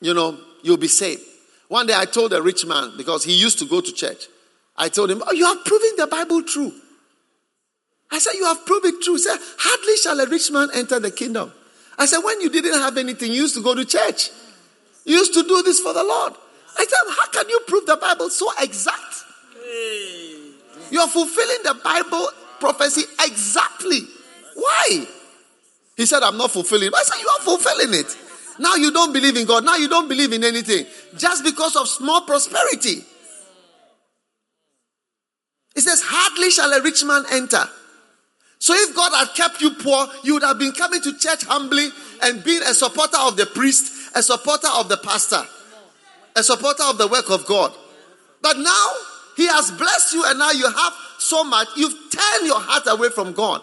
you know, you'll be safe. One day I told a rich man, because he used to go to church, I told him, Oh, you are proving the Bible true. I said, You have proved it true. He said, Hardly shall a rich man enter the kingdom. I said, When you didn't have anything, you used to go to church. You used to do this for the Lord. I said, How can you prove the Bible so exact? You are fulfilling the Bible prophecy exactly. Why? He said, I'm not fulfilling. I said, You are fulfilling it. Now you don't believe in God. Now you don't believe in anything. Just because of small prosperity. It says, Hardly shall a rich man enter. So if God had kept you poor, you would have been coming to church humbly and being a supporter of the priest, a supporter of the pastor, a supporter of the work of God. But now he has blessed you and now you have so much, you've turned your heart away from God.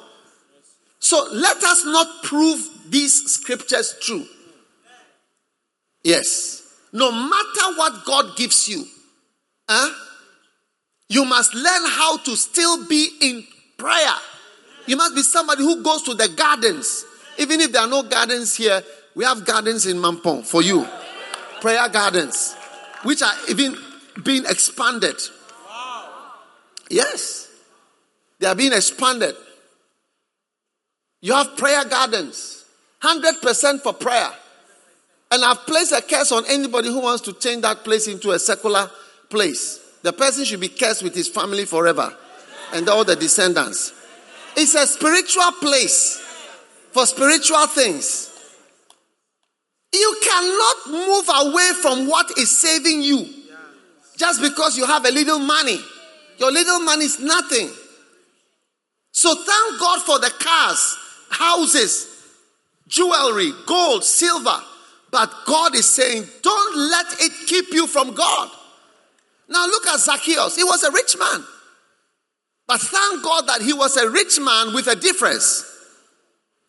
So let us not prove these scriptures true. Yes. No matter what God gives you, huh, you must learn how to still be in prayer. You must be somebody who goes to the gardens. Even if there are no gardens here, we have gardens in Mampong for you. Prayer gardens, which are even being expanded. Yes. They are being expanded. You have prayer gardens, 100% for prayer. And I've placed a curse on anybody who wants to change that place into a secular place. The person should be cursed with his family forever and all the descendants. It's a spiritual place for spiritual things. You cannot move away from what is saving you just because you have a little money. Your little money is nothing. So thank God for the cars, houses, jewelry, gold, silver. But God is saying, don't let it keep you from God. Now look at Zacchaeus. He was a rich man. But thank God that he was a rich man with a difference.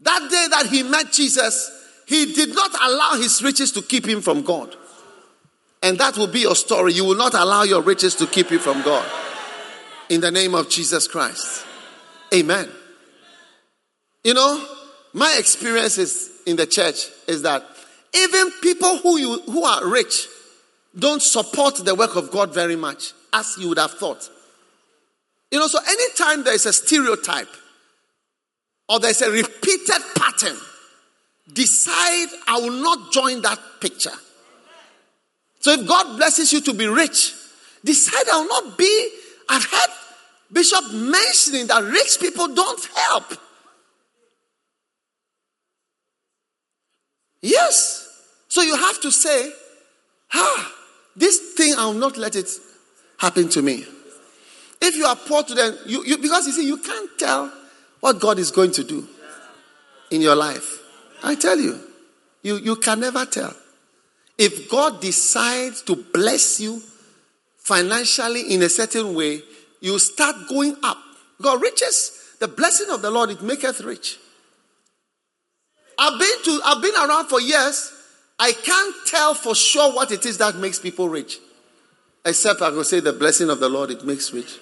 That day that he met Jesus, he did not allow his riches to keep him from God. And that will be your story. You will not allow your riches to keep you from God. In the name of Jesus Christ. Amen. You know, my experiences in the church is that even people who, you, who are rich don't support the work of God very much, as you would have thought. You know, so anytime there is a stereotype or there's a repeated pattern, decide I will not join that picture. So if God blesses you to be rich, decide I will not be. I've heard Bishop mentioning that rich people don't help. Yes. So you have to say, ah, this thing, I will not let it happen to me. If you are poor to them, you, you, because you see, you can't tell what God is going to do in your life. I tell you, you, you can never tell. If God decides to bless you financially in a certain way, you start going up. God riches, the blessing of the Lord, it maketh rich. I've been to, I've been around for years. I can't tell for sure what it is that makes people rich. Except I will say the blessing of the Lord, it makes rich.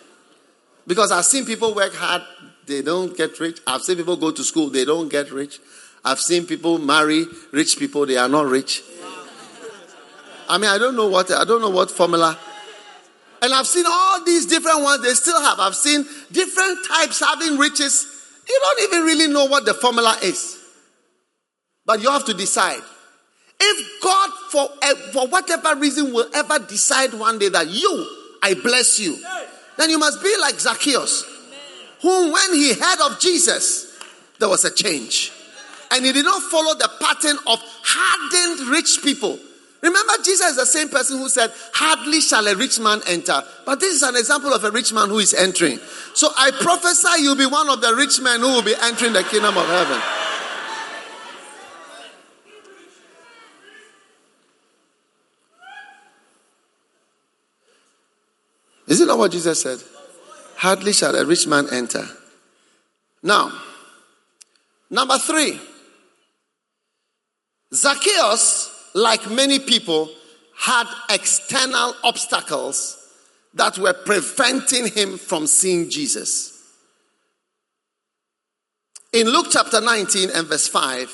Because I've seen people work hard, they don't get rich. I've seen people go to school, they don't get rich. I've seen people marry rich people, they are not rich. I mean, I don't know what I don't know what formula. And I've seen all these different ones they still have. I've seen different types having riches. You don't even really know what the formula is. But you have to decide. If God, for, eh, for whatever reason, will ever decide one day that you, I bless you, then you must be like Zacchaeus, who, when he heard of Jesus, there was a change. And he did not follow the pattern of hardened rich people. Remember, Jesus is the same person who said, Hardly shall a rich man enter. But this is an example of a rich man who is entering. So I prophesy you'll be one of the rich men who will be entering the kingdom of heaven. Is it not what Jesus said? Hardly shall a rich man enter. Now, number three, Zacchaeus, like many people, had external obstacles that were preventing him from seeing Jesus. In Luke chapter 19 and verse 5,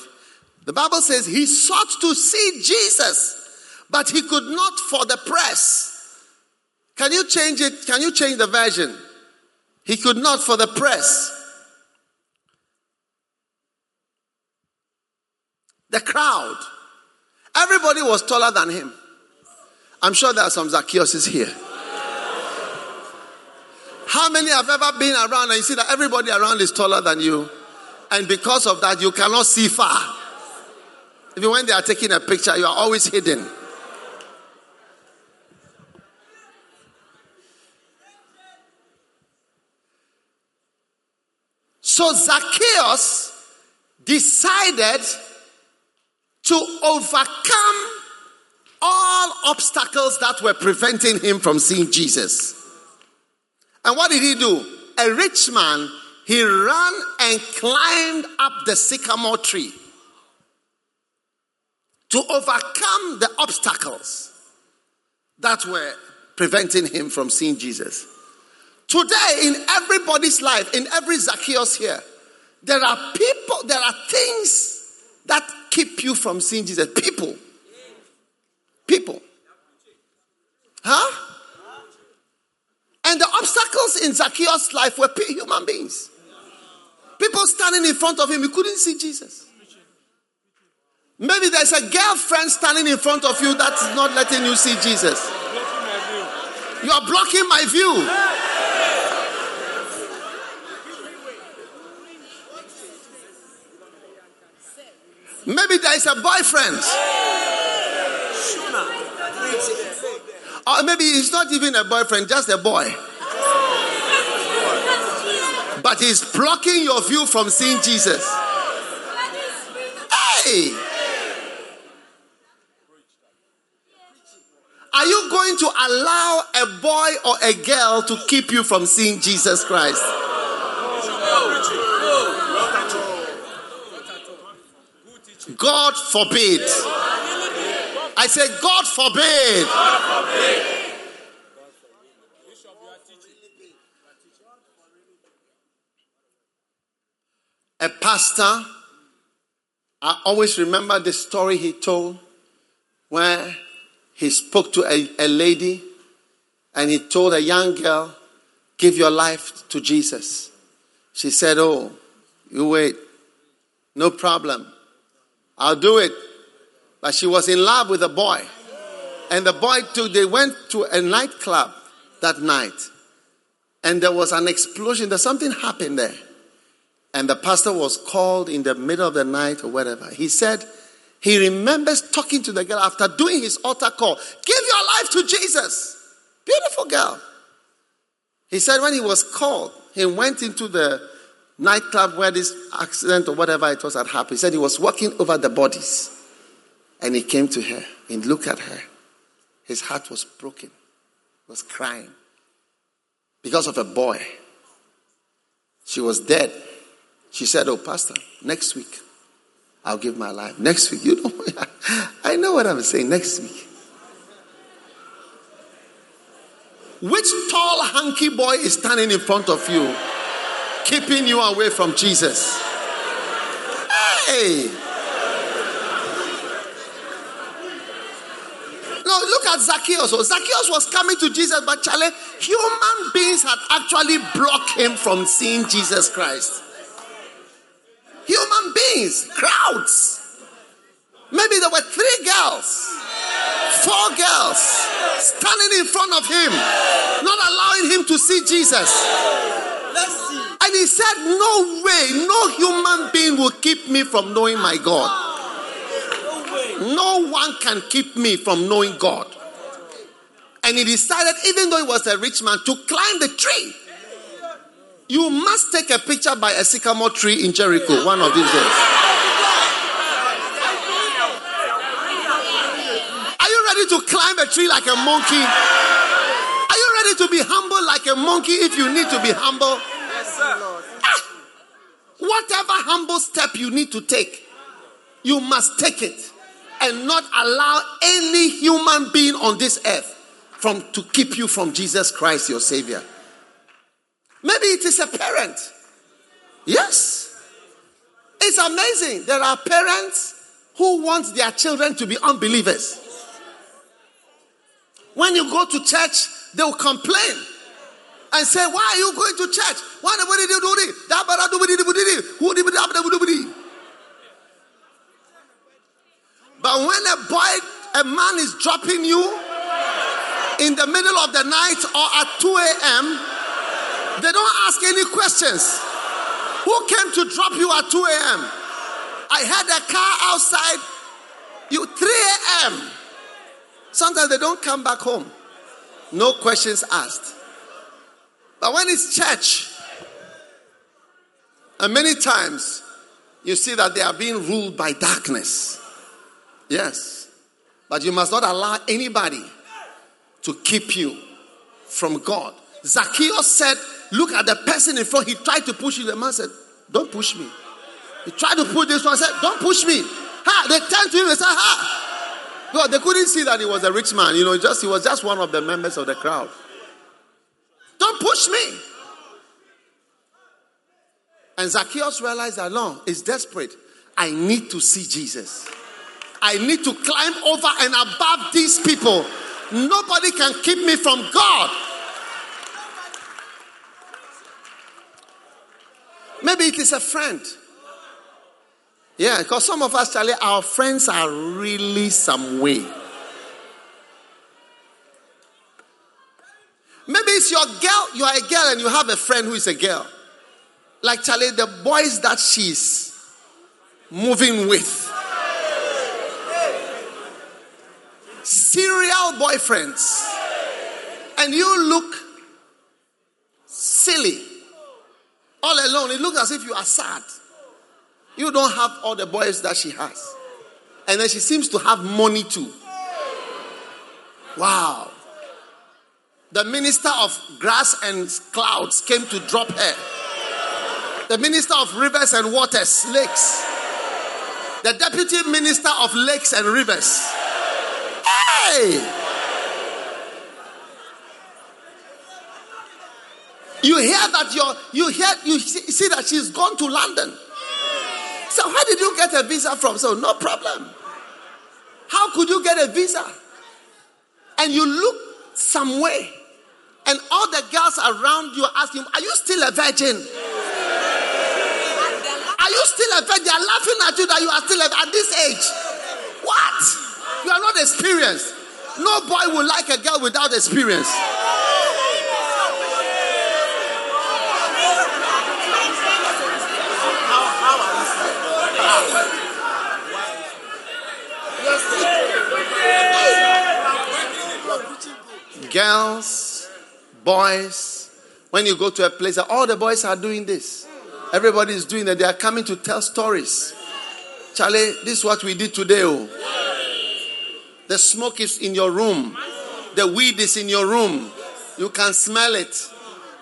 the Bible says he sought to see Jesus, but he could not for the press. Can you change it? Can you change the version? He could not for the press. The crowd. Everybody was taller than him. I'm sure there are some Zacchaeuses here. How many have ever been around and you see that everybody around is taller than you? And because of that, you cannot see far. Even when they are taking a picture, you are always hidden. So Zacchaeus decided to overcome all obstacles that were preventing him from seeing Jesus. And what did he do? A rich man, he ran and climbed up the sycamore tree to overcome the obstacles that were preventing him from seeing Jesus. Today, in everybody's life, in every Zacchaeus here, there are people, there are things that keep you from seeing Jesus. People. People. Huh? And the obstacles in Zacchaeus' life were human beings. People standing in front of him, he couldn't see Jesus. Maybe there's a girlfriend standing in front of you that's not letting you see Jesus. You are blocking my view. Maybe there is a boyfriend. Or maybe it's not even a boyfriend, just a boy. But he's blocking your view from seeing Jesus. Hey! Are you going to allow a boy or a girl to keep you from seeing Jesus Christ? God forbid. I say, God forbid. A pastor, I always remember the story he told where he spoke to a, a lady and he told a young girl, Give your life to Jesus. She said, Oh, you wait. No problem. I'll do it. But she was in love with a boy. And the boy too, they went to a nightclub that night. And there was an explosion. There's something happened there. And the pastor was called in the middle of the night or whatever. He said he remembers talking to the girl after doing his altar call. Give your life to Jesus. Beautiful girl. He said when he was called, he went into the nightclub where this accident or whatever it was had happened. He said he was walking over the bodies and he came to her and looked at her. His heart was broken, was crying because of a boy. She was dead. She said, Oh, Pastor, next week I'll give my life. Next week, you know, I know what I'm saying. Next week. Which tall, hunky boy is standing in front of you? Keeping you away from Jesus. Hey! No, look at Zacchaeus. Oh, Zacchaeus was coming to Jesus, but Charlie, human beings had actually blocked him from seeing Jesus Christ. Human beings, crowds. Maybe there were three girls, four girls standing in front of him, not allowing him to see Jesus. And he said, No way, no human being will keep me from knowing my God. No one can keep me from knowing God. And he decided, even though he was a rich man, to climb the tree. You must take a picture by a sycamore tree in Jericho one of these days. Are you ready to climb a tree like a monkey? Are you ready to be humble like a monkey if you need to be humble? Whatever humble step you need to take, you must take it and not allow any human being on this earth from to keep you from Jesus Christ your savior. Maybe it is a parent. Yes. It's amazing. There are parents who want their children to be unbelievers. When you go to church, they will complain and say, Why are you going to church? Why did you do this? But when a boy, a man is dropping you in the middle of the night or at 2 a.m., they don't ask any questions. Who came to drop you at 2 a.m.? I had a car outside you 3 a.m. Sometimes they don't come back home. No questions asked. But when it's church, and many times you see that they are being ruled by darkness. Yes. But you must not allow anybody to keep you from God. Zacchaeus said, Look at the person in front. He tried to push you. The man said, Don't push me. He tried to push this one. said, Don't push me. Ha! They turned to him and said, Ha! God, they couldn't see that he was a rich man. You know, just he was just one of the members of the crowd. Don't push me. And Zacchaeus realized that no, he's desperate. I need to see Jesus. I need to climb over and above these people. Nobody can keep me from God. Maybe it is a friend. Yeah, because some of us, Charlie, our friends are really some way. Maybe it's your girl, you are a girl and you have a friend who is a girl. Like Charlie, the boys that she's moving with. Serial boyfriends. And you look silly. All alone. It looks as if you are sad. You don't have all the boys that she has. And then she seems to have money too. Wow. The minister of grass and clouds came to drop her. The minister of rivers and waters, lakes. The deputy minister of lakes and rivers. Hey! You hear that you're, you hear, you see that she's gone to London. So how did you get a visa from? So no problem. How could you get a visa? And you look some way, and all the girls around you are asking, Are you still a virgin? Are you still a virgin? They are laughing at you that you are still a, at this age. What? You are not experienced. No boy will like a girl without experience. Girls, boys, when you go to a place, all the boys are doing this. Everybody is doing it. They are coming to tell stories. Charlie, this is what we did today. Oh. The smoke is in your room. The weed is in your room. You can smell it.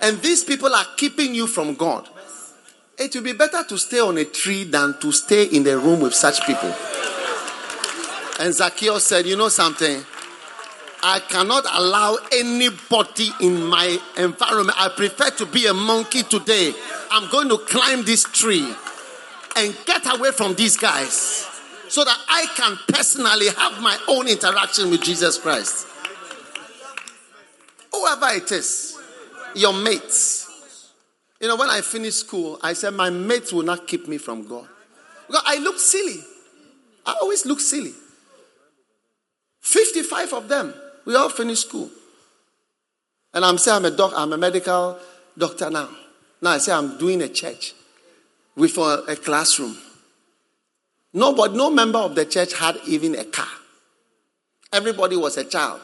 And these people are keeping you from God. It will be better to stay on a tree than to stay in the room with such people. And Zacchaeus said, You know something? I cannot allow anybody in my environment. I prefer to be a monkey today. I'm going to climb this tree and get away from these guys so that I can personally have my own interaction with Jesus Christ. Whoever it is, your mates. You know, when I finished school, I said, My mates will not keep me from God. Because I look silly. I always look silly. 55 of them, we all finished school. And I'm saying I'm a doc, I'm a medical doctor now. Now I say I'm doing a church with a, a classroom. Nobody, no member of the church had even a car. Everybody was a child.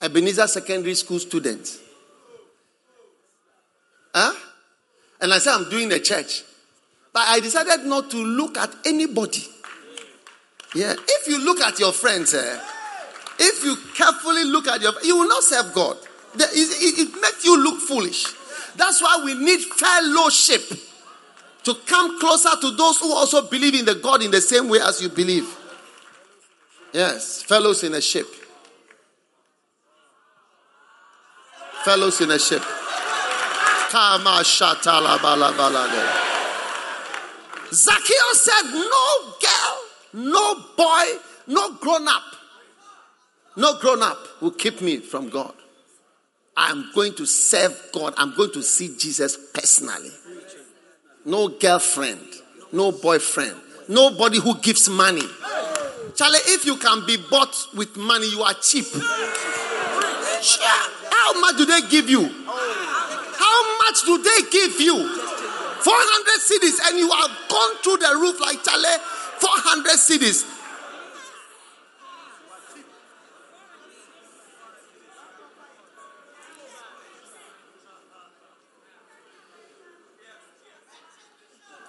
Ebenezer Secondary School student. Huh? And I said, I'm doing a church. But I decided not to look at anybody. Yeah. If you look at your friends, eh, if you carefully look at your you will not serve God. It, it, makes you look foolish. That's why we need fellowship to come closer to those who also believe in the God in the same way as you believe. Yes, fellows in a ship. Fellows in a ship. Zacchaeus said, No girl, no boy, no grown up, no grown up will keep me from God. I'm going to serve God. I'm going to see Jesus personally. No girlfriend, no boyfriend, nobody who gives money. Charlie, if you can be bought with money, you are cheap. How much do they give you? How much do they give you? 400 cedis, and you have gone through the roof like Charlie. 400 cedis.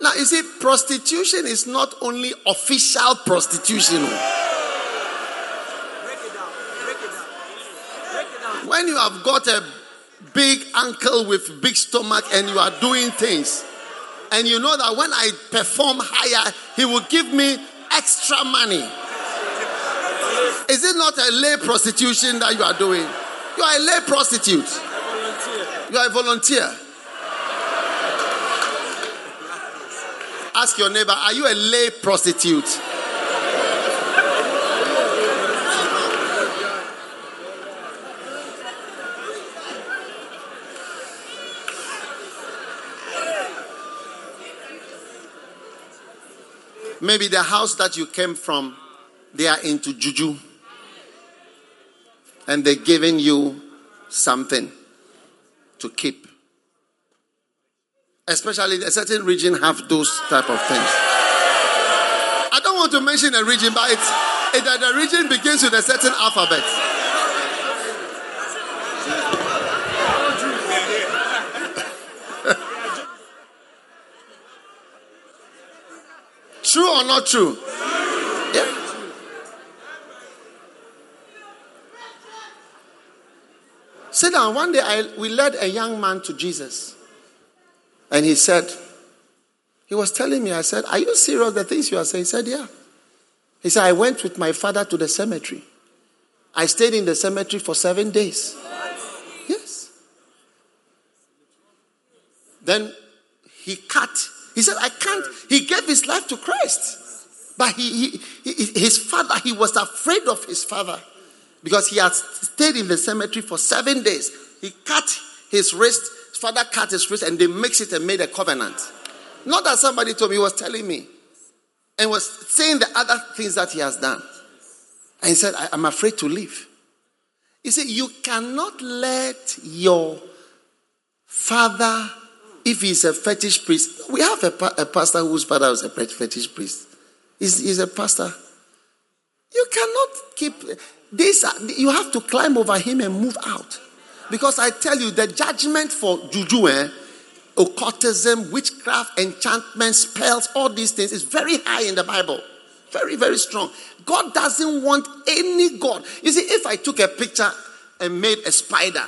Now, you see, prostitution is not only official prostitution. When you have got a big uncle with big stomach and you are doing things, and you know that when I perform higher, he will give me extra money. Is it not a lay prostitution that you are doing? You are a lay prostitute. You are a volunteer. Ask your neighbor, are you a lay prostitute? Maybe the house that you came from, they are into juju. And they're giving you something to keep. Especially a certain region have those type of things. I don't want to mention a region, but it's, it, the region begins with a certain alphabet. True or not true? Yeah. Sit down. One day I, we led a young man to Jesus. And he said, he was telling me, I said, Are you serious? The things you are saying? He said, Yeah. He said, I went with my father to the cemetery. I stayed in the cemetery for seven days. Yes. Then he cut he said, I can't. He gave his life to Christ. But he, he, his father, he was afraid of his father because he had stayed in the cemetery for seven days. He cut his wrist, father cut his wrist, and they mixed it and made a covenant. Not that somebody told me, he was telling me. And was saying the other things that he has done. And he said, I'm afraid to leave. He said, You cannot let your father if he's a fetish priest, we have a, a pastor whose father was a fetish priest. He's, he's a pastor. You cannot keep this. You have to climb over him and move out. Because I tell you, the judgment for juju, eh, occultism, witchcraft, enchantment, spells, all these things is very high in the Bible. Very, very strong. God doesn't want any God. You see, if I took a picture and made a spider,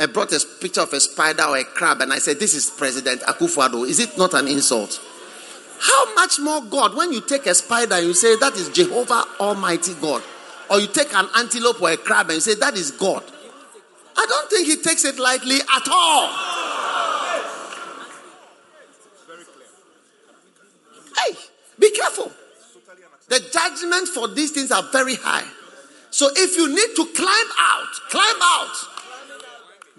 I brought a picture of a spider or a crab and I said, This is President Akufo-Addo. Is it not an insult? How much more God when you take a spider and you say, That is Jehovah Almighty God? Or you take an antelope or a crab and you say, That is God. I don't think he takes it lightly at all. Hey, be careful. The judgment for these things are very high. So if you need to climb out, climb out.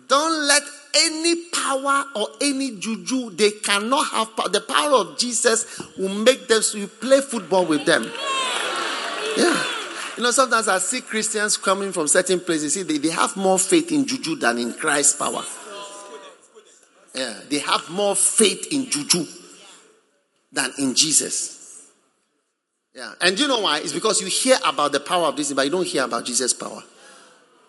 Don't let any power or any juju, they cannot have power. The power of Jesus will make them so you play football with them. Yeah. You know, sometimes I see Christians coming from certain places, see, they, they have more faith in juju than in Christ's power. Yeah, they have more faith in juju than in Jesus. Yeah, and you know why? It's because you hear about the power of this, but you don't hear about Jesus' power.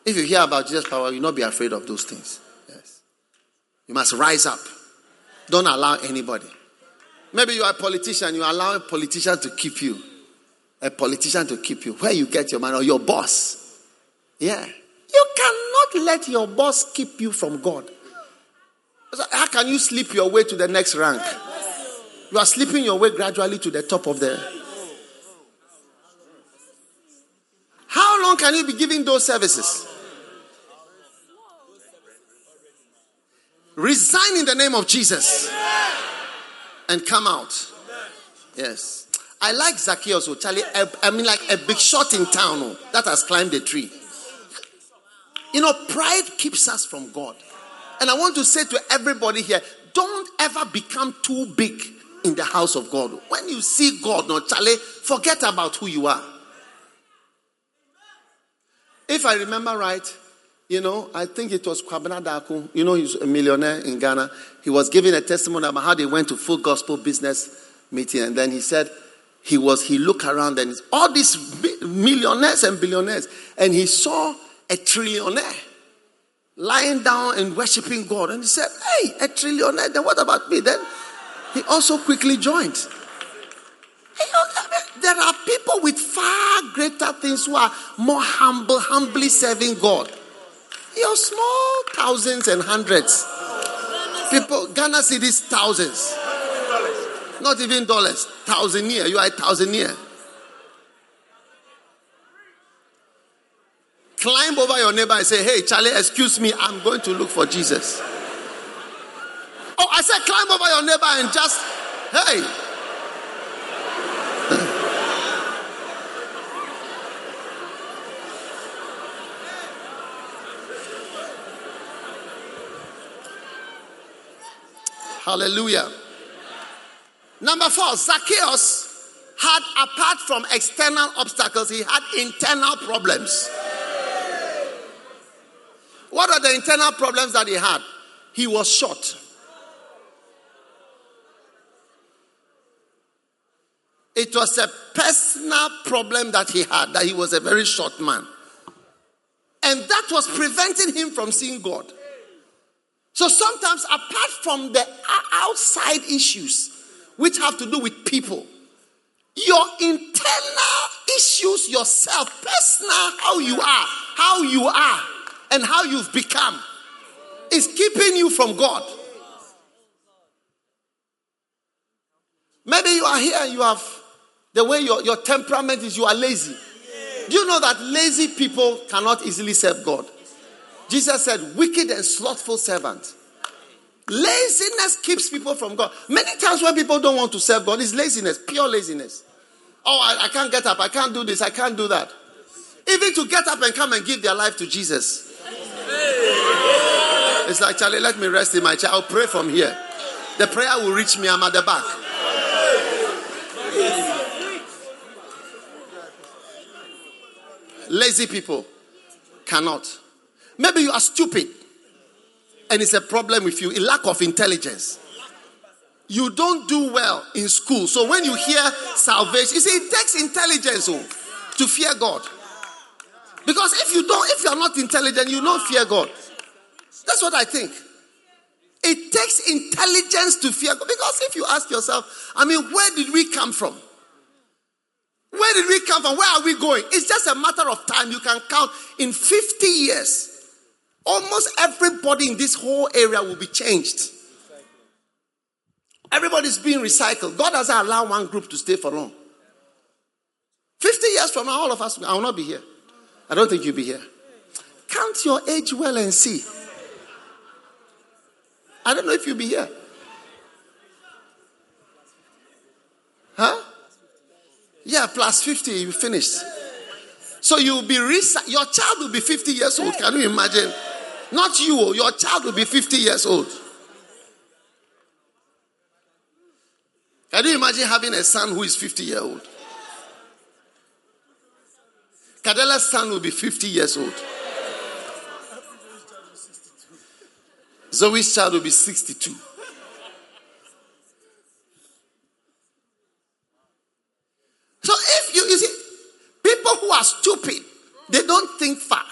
If you hear about Jesus' power, you'll not be afraid of those things. Yes. You must rise up. Don't allow anybody. Maybe you are a politician, you allow a politician to keep you. A politician to keep you. Where you get your money or your boss. Yeah. You cannot let your boss keep you from God. How can you slip your way to the next rank? You are slipping your way gradually to the top of the. How long can you be giving those services? Resign in the name of Jesus and come out. Yes. I like Zacchaeus, oh, Charlie. Eh, I mean, like a big shot in town oh, that has climbed a tree. You know, pride keeps us from God. And I want to say to everybody here don't ever become too big in the house of God. When you see God, no, Charlie, forget about who you are. If I remember right, you know, I think it was Kwabena Darko, you know, he's a millionaire in Ghana. He was giving a testimony about how they went to full gospel business meeting, and then he said he was he looked around and all these millionaires and billionaires, and he saw a trillionaire lying down and worshiping God, and he said, "Hey, a trillionaire. Then what about me?" Then he also quickly joined. Oh, there are people with far greater things who are more humble, humbly serving God. Your small thousands and hundreds. People, Ghana cedis thousands. Not even dollars. Thousand year. You are a thousand year. Climb over your neighbor and say, Hey, Charlie, excuse me, I'm going to look for Jesus. Oh, I said, climb over your neighbor and just, hey, Hallelujah. Number four, Zacchaeus had, apart from external obstacles, he had internal problems. What are the internal problems that he had? He was short. It was a personal problem that he had, that he was a very short man. And that was preventing him from seeing God. So sometimes, apart from the outside issues, which have to do with people, your internal issues yourself, personal, how you are, how you are, and how you've become, is keeping you from God. Maybe you are here and you have the way your, your temperament is, you are lazy. Do you know that lazy people cannot easily serve God? Jesus said, wicked and slothful servant. Laziness keeps people from God. Many times when people don't want to serve God, it's laziness, pure laziness. Oh, I, I can't get up, I can't do this, I can't do that. Even to get up and come and give their life to Jesus. It's like, Charlie, let me rest in my chair. I'll pray from here. The prayer will reach me, I'm at the back. Lazy people cannot. Maybe you are stupid and it's a problem with you, a lack of intelligence. You don't do well in school. So when you hear salvation, you see, it takes intelligence oh, to fear God. Because if you don't, if you are not intelligent, you don't fear God. That's what I think. It takes intelligence to fear God. Because if you ask yourself, I mean, where did we come from? Where did we come from? Where are we going? It's just a matter of time. You can count in 50 years. Almost everybody in this whole area will be changed. Everybody's being recycled. God doesn't allow one group to stay for long. 50 years from now, all of us, I will not be here. I don't think you'll be here. Count your age well and see. I don't know if you'll be here. Huh? Yeah, plus 50, you finished. So you'll be resi- your child will be 50 years old. Can you imagine? Not you, oh, your child will be 50 years old. Can you imagine having a son who is 50 years old? Kadela's son will be 50 years old. Zoe's child will be 62. So if you, you see, people who are stupid, they don't think far.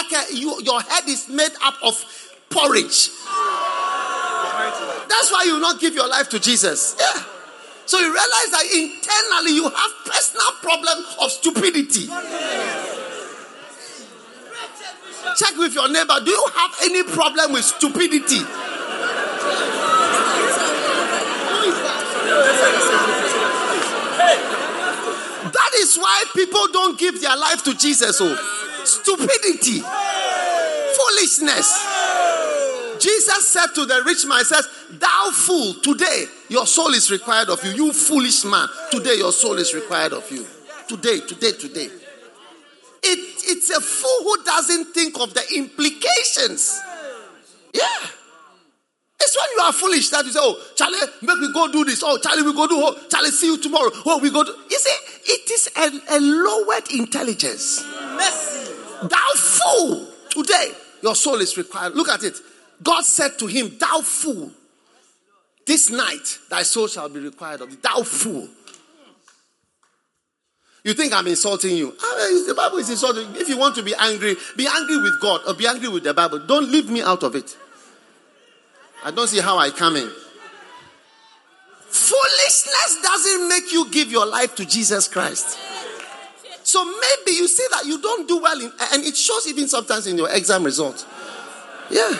Okay, you, your head is made up of porridge. That's why you not give your life to Jesus. Yeah. So you realize that internally you have personal problem of stupidity. Check with your neighbor. Do you have any problem with stupidity? That is why people don't give their life to Jesus. Oh, stupidity, foolishness. Jesus said to the rich man, says, Thou fool, today your soul is required of you. You foolish man, today your soul is required of you. Today, today, today. It, it's a fool who doesn't think of the implications. Yeah. It's when you are foolish that you say, Oh, Charlie, make me go do this. Oh, Charlie, we go do. Oh, Charlie, see you tomorrow. Oh, we go do. You see, it is a, a lowered intelligence. Thou fool, today your soul is required. Look at it. God said to him, Thou fool, this night thy soul shall be required of thee. Thou fool. You think I'm insulting you? Ah, The Bible is insulting. If you want to be angry, be angry with God or be angry with the Bible. Don't leave me out of it. I don't see how I come in. Foolishness doesn't make you give your life to Jesus Christ. So maybe you see that you don't do well, in, and it shows even sometimes in your exam results. Yeah.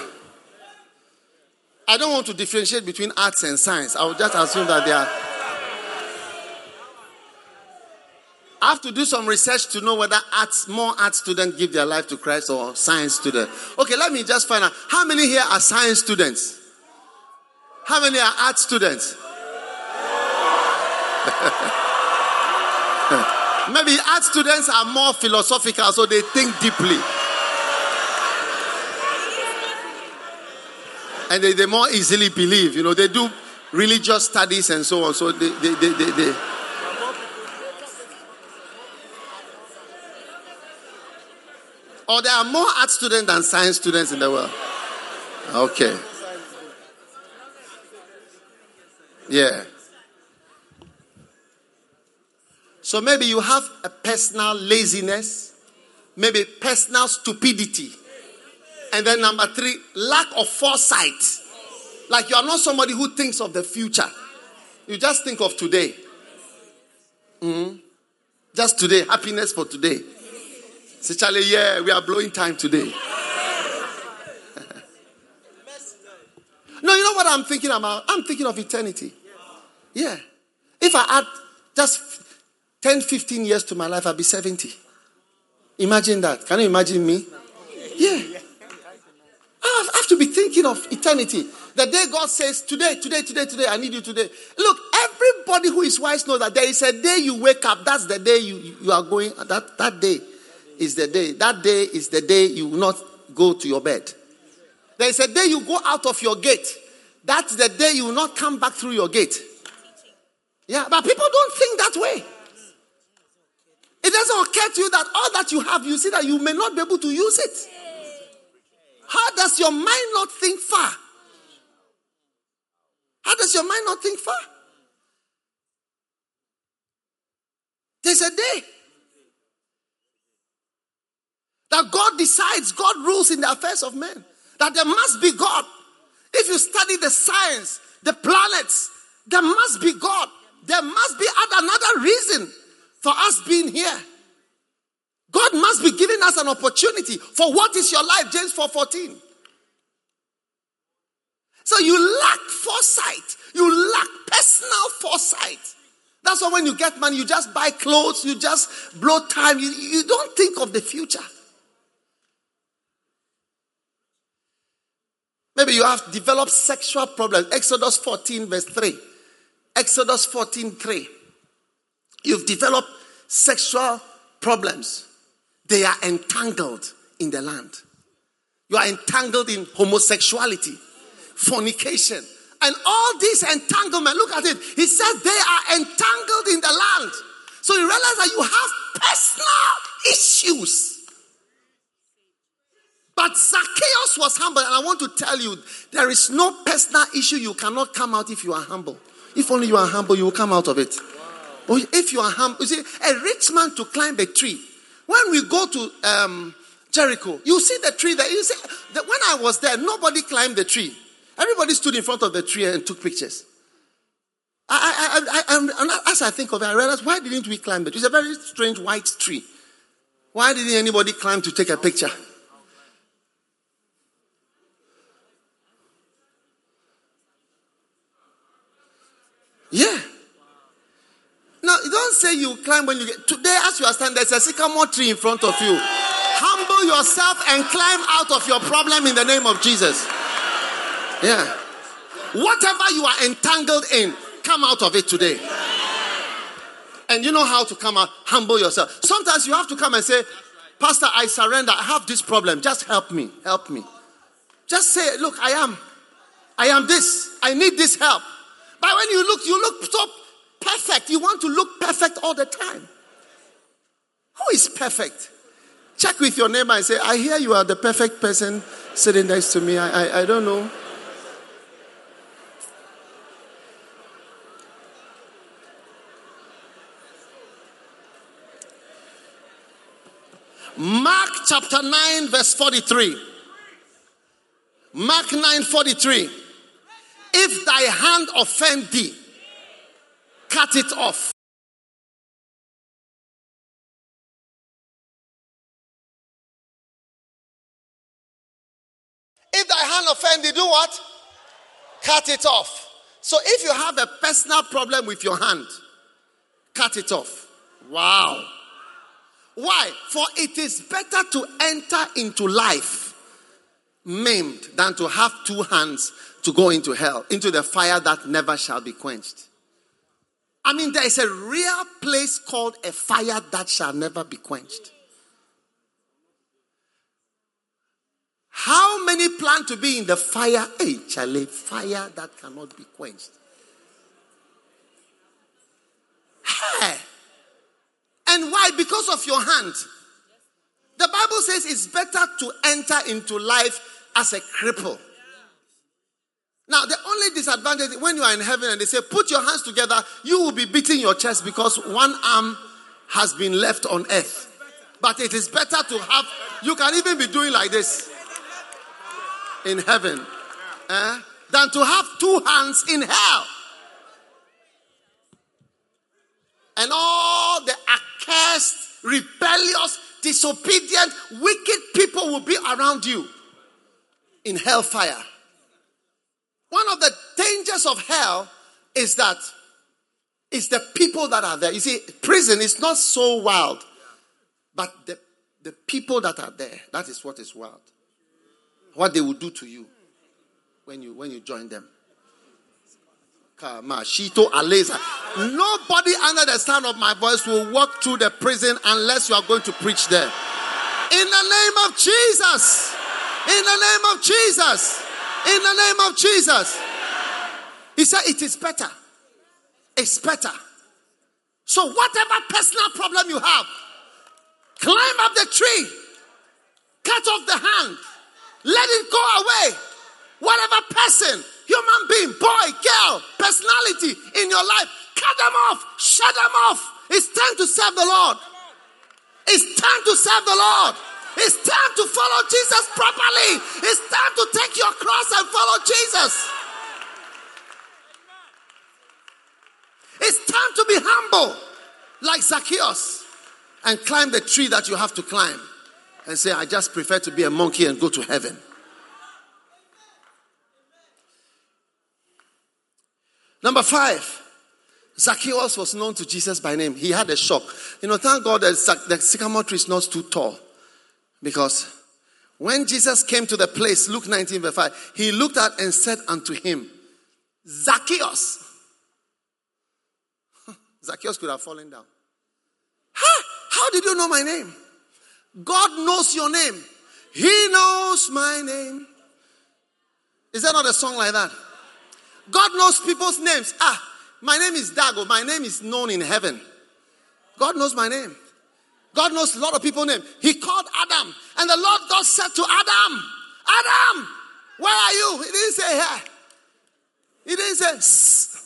I don't want to differentiate between arts and science. I will just assume that they are. I have to do some research to know whether arts, more art students give their life to Christ or science students. Okay, let me just find out. How many here are science students? How many are art students? Maybe art students are more philosophical, so they think deeply. And they, they more easily believe. You know, they do religious studies and so on. So they, they, they, they, they Or there are more art students than science students in the world. Okay. Yeah. So maybe you have a personal laziness, maybe personal stupidity. And then number three, lack of foresight. Like you are not somebody who thinks of the future. You just think of today. Mhm. Just today, happiness for today. Say, Charlie, yeah, we are blowing time today. no, you know what I'm thinking about? I'm thinking of eternity. Yeah. If I add just 10, 15 years to my life, I'll be 70. Imagine that. Can you imagine me? Yeah. I have to be thinking of eternity. The day God says, Today, today, today, today, I need you today. Look, everybody who is wise knows that there is a day you wake up. That's the day you, you are going. That, that day is the day. That day is the day you will not go to your bed. There is a day you go out of your gate. That's the day you will not come back through your gate. Yeah, but people don't think that way. It doesn't occur to you that all that you have, you see that you may not be able to use it. How does your mind not think far? How does your mind not think far? There's a day that God decides, God rules in the affairs of men. That there must be God. If you study the science, the planets, there must be God. There must be another reason for us being here. God must be giving us an opportunity for what is your life, James 4:14. So you lack foresight. You lack personal foresight. That's why when you get money, you just buy clothes, you just blow time, you, you don't think of the future. Maybe you have developed sexual problems. Exodus 14, verse 3. Exodus 14 3. You've developed sexual problems, they are entangled in the land. You are entangled in homosexuality, fornication, and all this entanglement. Look at it. He said they are entangled in the land. So you realize that you have personal issues. But Zacchaeus was humble, and I want to tell you there is no personal issue you cannot come out if you are humble. If only you are humble, you will come out of it. But if you are humble, you see, a rich man to climb a tree. When we go to um, Jericho, you see the tree that You see, that when I was there, nobody climbed the tree. Everybody stood in front of the tree and took pictures. I, I, I, I, as I think of it, I realized why didn't we climb it? It's a very strange white tree. Why didn't anybody climb to take a picture? Yeah. Now, don't say you climb when you get. Today, as you are standing, there's a sycamore tree in front of you. Humble yourself and climb out of your problem in the name of Jesus. Yeah. Whatever you are entangled in, come out of it today. And you know how to come out, humble yourself. Sometimes you have to come and say, Pastor, I surrender. I have this problem. Just help me. Help me. Just say, Look, I am. I am this. I need this help. But when you look, you look so perfect. You want to look perfect all the time. Who is perfect? Check with your neighbor and say, I hear you are the perfect person sitting next to me. I, I, I don't know. Mark chapter 9, verse 43. Mark 9 43. If thy hand offend thee, cut it off. If thy hand offend thee, do what? Cut it off. So if you have a personal problem with your hand, cut it off. Wow. Why? For it is better to enter into life maimed than to have two hands to go into hell, into the fire that never shall be quenched. I mean, there is a real place called a fire that shall never be quenched. How many plan to be in the fire? Hey, fire that cannot be quenched. Hey. And why? Because of your hand. The Bible says it's better to enter into life as a cripple. Now, the only disadvantage when you are in heaven and they say, put your hands together, you will be beating your chest because one arm has been left on earth. But it is better to have, you can even be doing like this in heaven eh, than to have two hands in hell. And all the accursed, rebellious, disobedient, wicked people will be around you in hellfire. One of the dangers of hell is that it's the people that are there. You see, prison is not so wild, but the, the people that are there, that is what is wild. What they will do to you when you when you join them. Nobody under the sound of my voice will walk through the prison unless you are going to preach there. In the name of Jesus. In the name of Jesus. In the name of Jesus. He said, It is better. It's better. So, whatever personal problem you have, climb up the tree, cut off the hand, let it go away. Whatever person, human being, boy, girl, personality in your life, cut them off, shut them off. It's time to serve the Lord. It's time to serve the Lord. It's time to follow Jesus properly. It's time to take your cross and follow Jesus. It's time to be humble, like Zacchaeus, and climb the tree that you have to climb and say, I just prefer to be a monkey and go to heaven. Number five, Zacchaeus was known to Jesus by name. He had a shock. You know, thank God that the sycamore tree is not too tall. Because when Jesus came to the place, Luke 19, verse 5, he looked at and said unto him, Zacchaeus, Zacchaeus could have fallen down. Huh? How did you know my name? God knows your name. He knows my name. Is that not a song like that? God knows people's names. Ah, my name is Dago. My name is known in heaven. God knows my name. God knows a lot of people's name. He called Adam, and the Lord God said to Adam, Adam, where are you? He didn't say here. He didn't say Shh.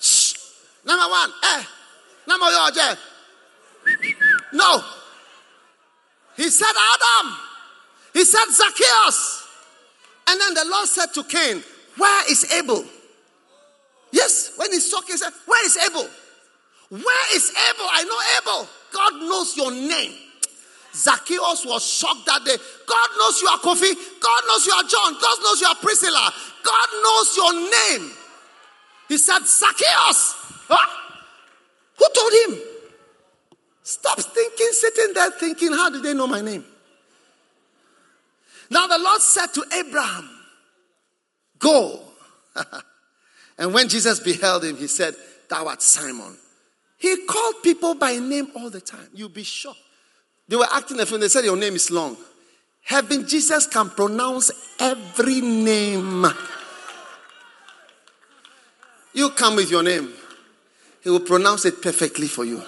Shh. Number one, eh. Number two, no. He said Adam. He said Zacchaeus. And then the Lord said to Cain, Where is Abel? Yes, when he's talking, he said, Where is Abel? Where is Abel? I know Abel. God knows your name. Zacchaeus was shocked that day. God knows you are Kofi. God knows you are John. God knows you are Priscilla. God knows your name. He said, Zacchaeus. Who told him? Stop thinking, sitting there thinking, how did they know my name? Now the Lord said to Abraham, Go. and when Jesus beheld him, he said, Thou art Simon. He called people by name all the time. You'll be shocked. They were acting a film, they said, Your name is long. Heaven, Jesus can pronounce every name. You come with your name, He will pronounce it perfectly for you.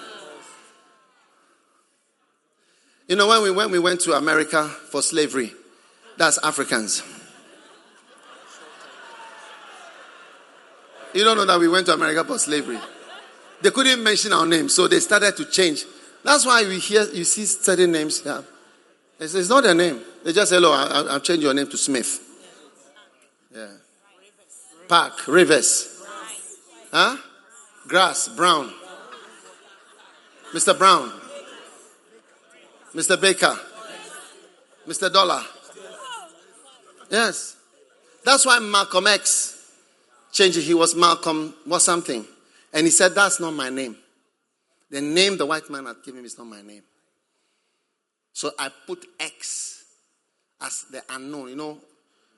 You know, when we, when we went to America for slavery, that's Africans. You don't know that we went to America for slavery. They couldn't mention our name, so they started to change. That's why we hear you see certain names here. It's, it's not their name. They just say, "Hello, I'll, I'll change your name to Smith." Yeah. Park, Rivers. Huh? Grass, Brown. Mr. Brown. Mr. Baker. Mr. Dollar. Yes. That's why Malcolm X changed. He was Malcolm, was something. And he said, That's not my name. The name the white man had given me is not my name. So I put X as the unknown. You know,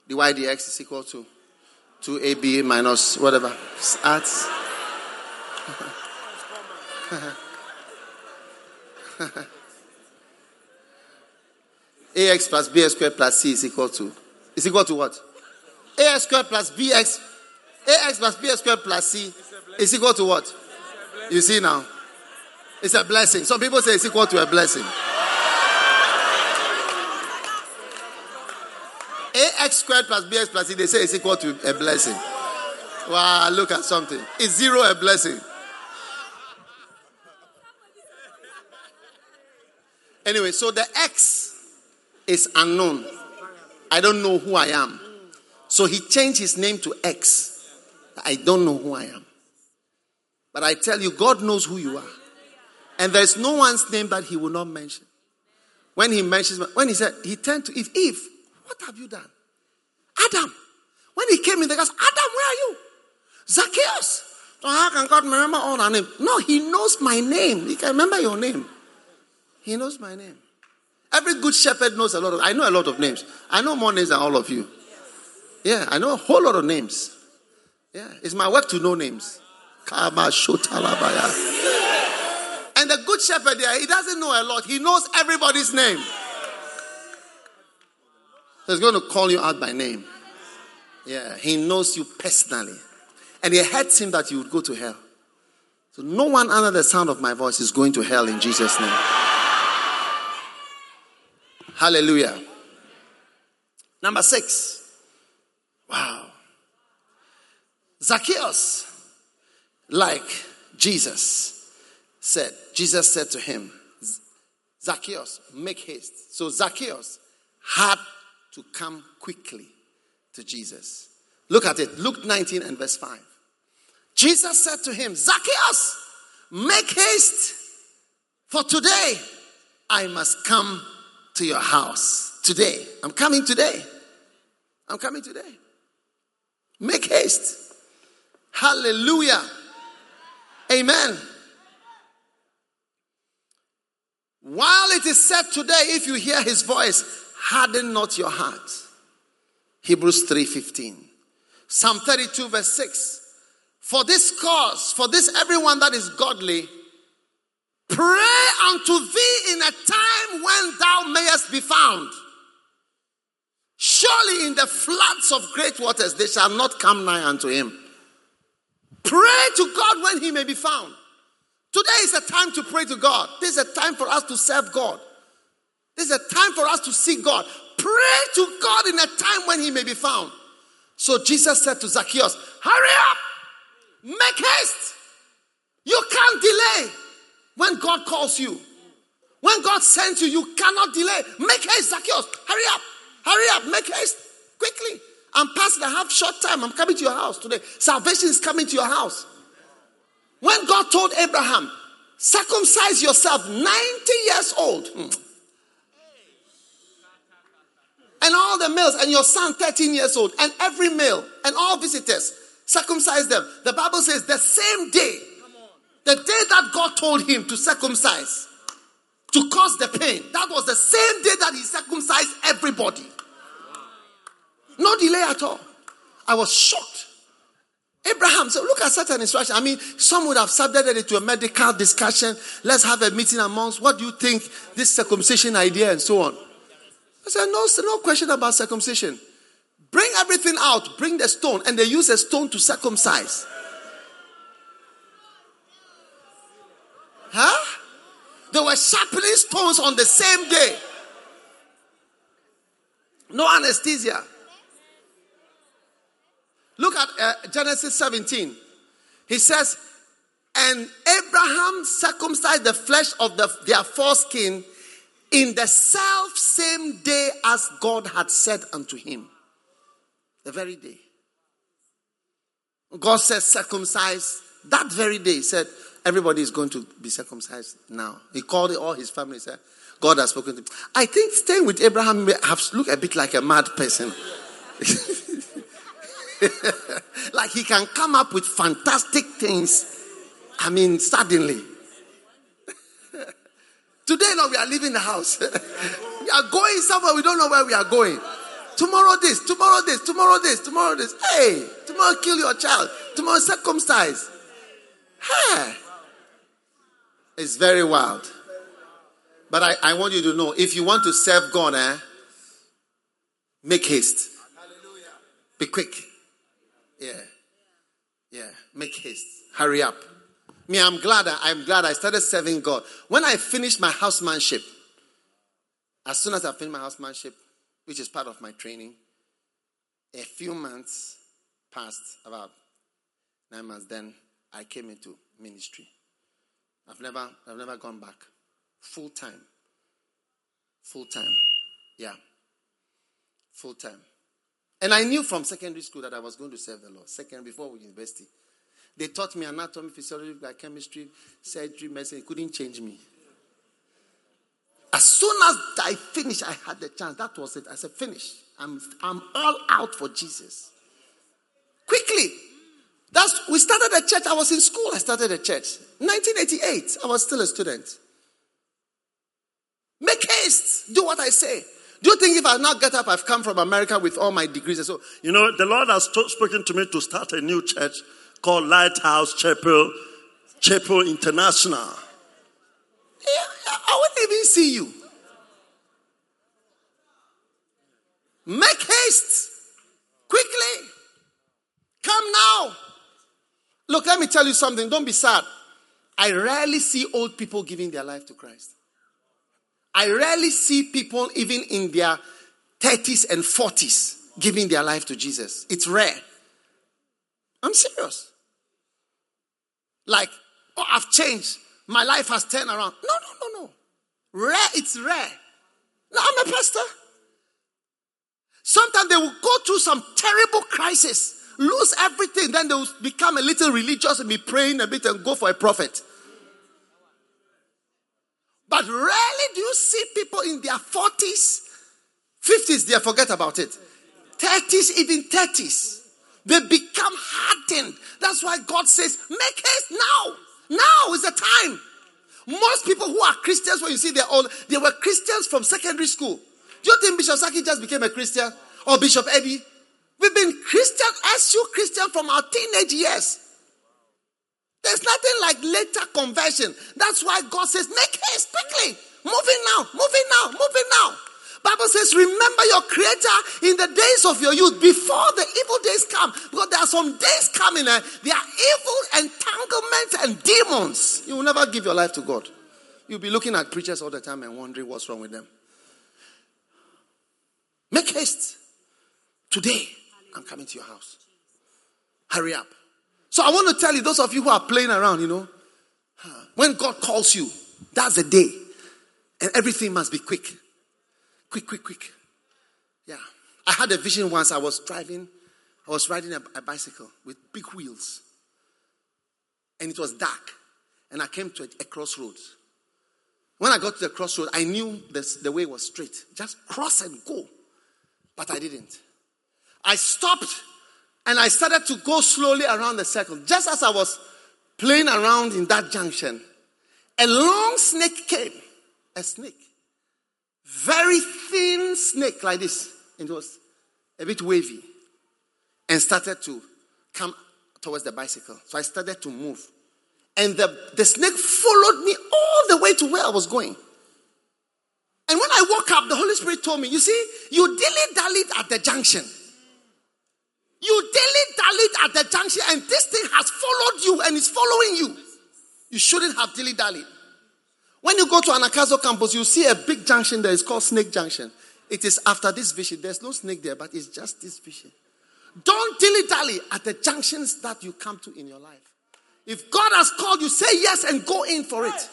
the Y the X is equal to 2AB minus whatever. Arts. AX plus BX squared plus C is equal to is equal to what? AX squared plus BX AX plus BX squared plus C is equal to what? You see now? It's a blessing. Some people say it's equal to a blessing. AX squared plus BX plus C, they say it's equal to a blessing. Wow, look at something. Is zero a blessing? Anyway, so the X is unknown. I don't know who I am. So he changed his name to X. I don't know who I am. But I tell you, God knows who you are. And there's no one's name that he will not mention. When he mentions, when he said, he turned to Eve, Eve, what have you done? Adam. When he came in, the house, Adam, where are you? Zacchaeus. So how can God remember all our names? No, he knows my name. He can remember your name. He knows my name. Every good shepherd knows a lot of, I know a lot of names. I know more names than all of you. Yeah, I know a whole lot of names. Yeah, it's my work to know names. And the good shepherd there, he doesn't know a lot. He knows everybody's name. So he's going to call you out by name. Yeah, he knows you personally. And it hurts him that you would go to hell. So no one under the sound of my voice is going to hell in Jesus' name. Hallelujah. Number six. Wow. Zacchaeus, like Jesus, said, Jesus said to him, Zacchaeus, make haste. So Zacchaeus had to come quickly to Jesus. Look at it. Luke 19 and verse 5. Jesus said to him, Zacchaeus, make haste, for today I must come to your house. Today. I'm coming today. I'm coming today. Make haste. Hallelujah. Amen. While it is said today, if you hear his voice, harden not your heart. Hebrews 3:15. Psalm 32, verse 6. For this cause, for this everyone that is godly, pray unto thee in a time when thou mayest be found. Surely in the floods of great waters they shall not come nigh unto him. Pray to God when he may be found. Today is a time to pray to God. This is a time for us to serve God. This is a time for us to seek God. Pray to God in a time when he may be found. So Jesus said to Zacchaeus, Hurry up, make haste. You can't delay when God calls you. When God sends you, you cannot delay. Make haste, Zacchaeus. Hurry up, hurry up, make haste quickly. I'm past. I have short time. I'm coming to your house today. Salvation is coming to your house. When God told Abraham, circumcise yourself 90 years old. Hmm. And all the males, and your son 13 years old, and every male, and all visitors, circumcise them. The Bible says the same day, the day that God told him to circumcise, to cause the pain, that was the same day that he circumcised everybody. No delay at all. I was shocked. Abraham said, Look at such an instruction. I mean, some would have subjected it to a medical discussion. Let's have a meeting amongst what do you think this circumcision idea and so on. I said, No, no question about circumcision. Bring everything out, bring the stone, and they use a stone to circumcise. Huh? They were sharpening stones on the same day. No anesthesia. Look at uh, Genesis 17. He says, And Abraham circumcised the flesh of the, their foreskin in the self same day as God had said unto him. The very day. God says, circumcise. That very day, he said, everybody is going to be circumcised now. He called all his family, said, God has spoken to me. I think staying with Abraham may have looked a bit like a mad person. like he can come up with fantastic things. I mean, suddenly. Today, now we are leaving the house. we are going somewhere, we don't know where we are going. Tomorrow, this, tomorrow, this, tomorrow, this, tomorrow, this. Hey, tomorrow, kill your child. Tomorrow, circumcise. Hey. It's very wild. But I, I want you to know if you want to serve God, eh, make haste. Be quick. Yeah. Yeah. Make haste. Hurry up. Me, I'm glad I'm glad I started serving God. When I finished my housemanship, as soon as I finished my housemanship, which is part of my training, a few months passed, about nine months, then I came into ministry. I've never I've never gone back. Full time. Full time. Yeah. Full time. And I knew from secondary school that I was going to serve the Lord. Second, before university. They taught me anatomy, physiology, biochemistry, surgery, medicine. It couldn't change me. As soon as I finished, I had the chance. That was it. I said, finish. I'm, I'm all out for Jesus. Quickly. That's we started a church. I was in school. I started a church. 1988. I was still a student. Make haste. Do what I say. Do you think if I now get up, I've come from America with all my degrees and so? You know, the Lord has spoken to me to start a new church called Lighthouse Chapel, Chapel International. I wouldn't even see you. Make haste. Quickly. Come now. Look, let me tell you something. Don't be sad. I rarely see old people giving their life to Christ. I rarely see people, even in their 30s and 40s, giving their life to Jesus. It's rare. I'm serious. Like, oh, I've changed. My life has turned around. No, no, no, no. Rare, it's rare. No, I'm a pastor. Sometimes they will go through some terrible crisis, lose everything, then they will become a little religious and be praying a bit and go for a prophet. But rarely do you see people in their 40s, 50s, they forget about it. 30s, even 30s. They become hardened. That's why God says, make haste now. Now is the time. Most people who are Christians, when you see they're old, they were Christians from secondary school. Do you think Bishop Saki just became a Christian? Or Bishop Eddie? We've been Christian, SU Christian from our teenage years. There's nothing like later conversion. That's why God says, make haste quickly. Moving now, moving now, moving now. Bible says, remember your creator in the days of your youth before the evil days come. Because there are some days coming, eh? there are evil entanglements and demons. You will never give your life to God. You'll be looking at preachers all the time and wondering what's wrong with them. Make haste. Today, I'm coming to your house. Hurry up. So I want to tell you, those of you who are playing around, you know, when God calls you, that's the day. And everything must be quick. Quick, quick, quick. Yeah. I had a vision once. I was driving, I was riding a, a bicycle with big wheels. And it was dark. And I came to a, a crossroads. When I got to the crossroads, I knew this, the way was straight. Just cross and go. But I didn't. I stopped and I started to go slowly around the circle. Just as I was playing around in that junction, a long snake came. A snake. Very thin snake like this. It was a bit wavy. And started to come towards the bicycle. So I started to move. And the, the snake followed me all the way to where I was going. And when I woke up, the Holy Spirit told me, You see, you dilly dallied at the junction. You dilly dallied at the junction, and this thing has followed you and is following you. You shouldn't have dilly dallied. When you go to Anagkazo campus, you see a big junction there. It's called Snake Junction. It is after this vision. There's no snake there, but it's just this vision. Don't dilly dally at the junctions that you come to in your life. If God has called you, say yes and go in for it.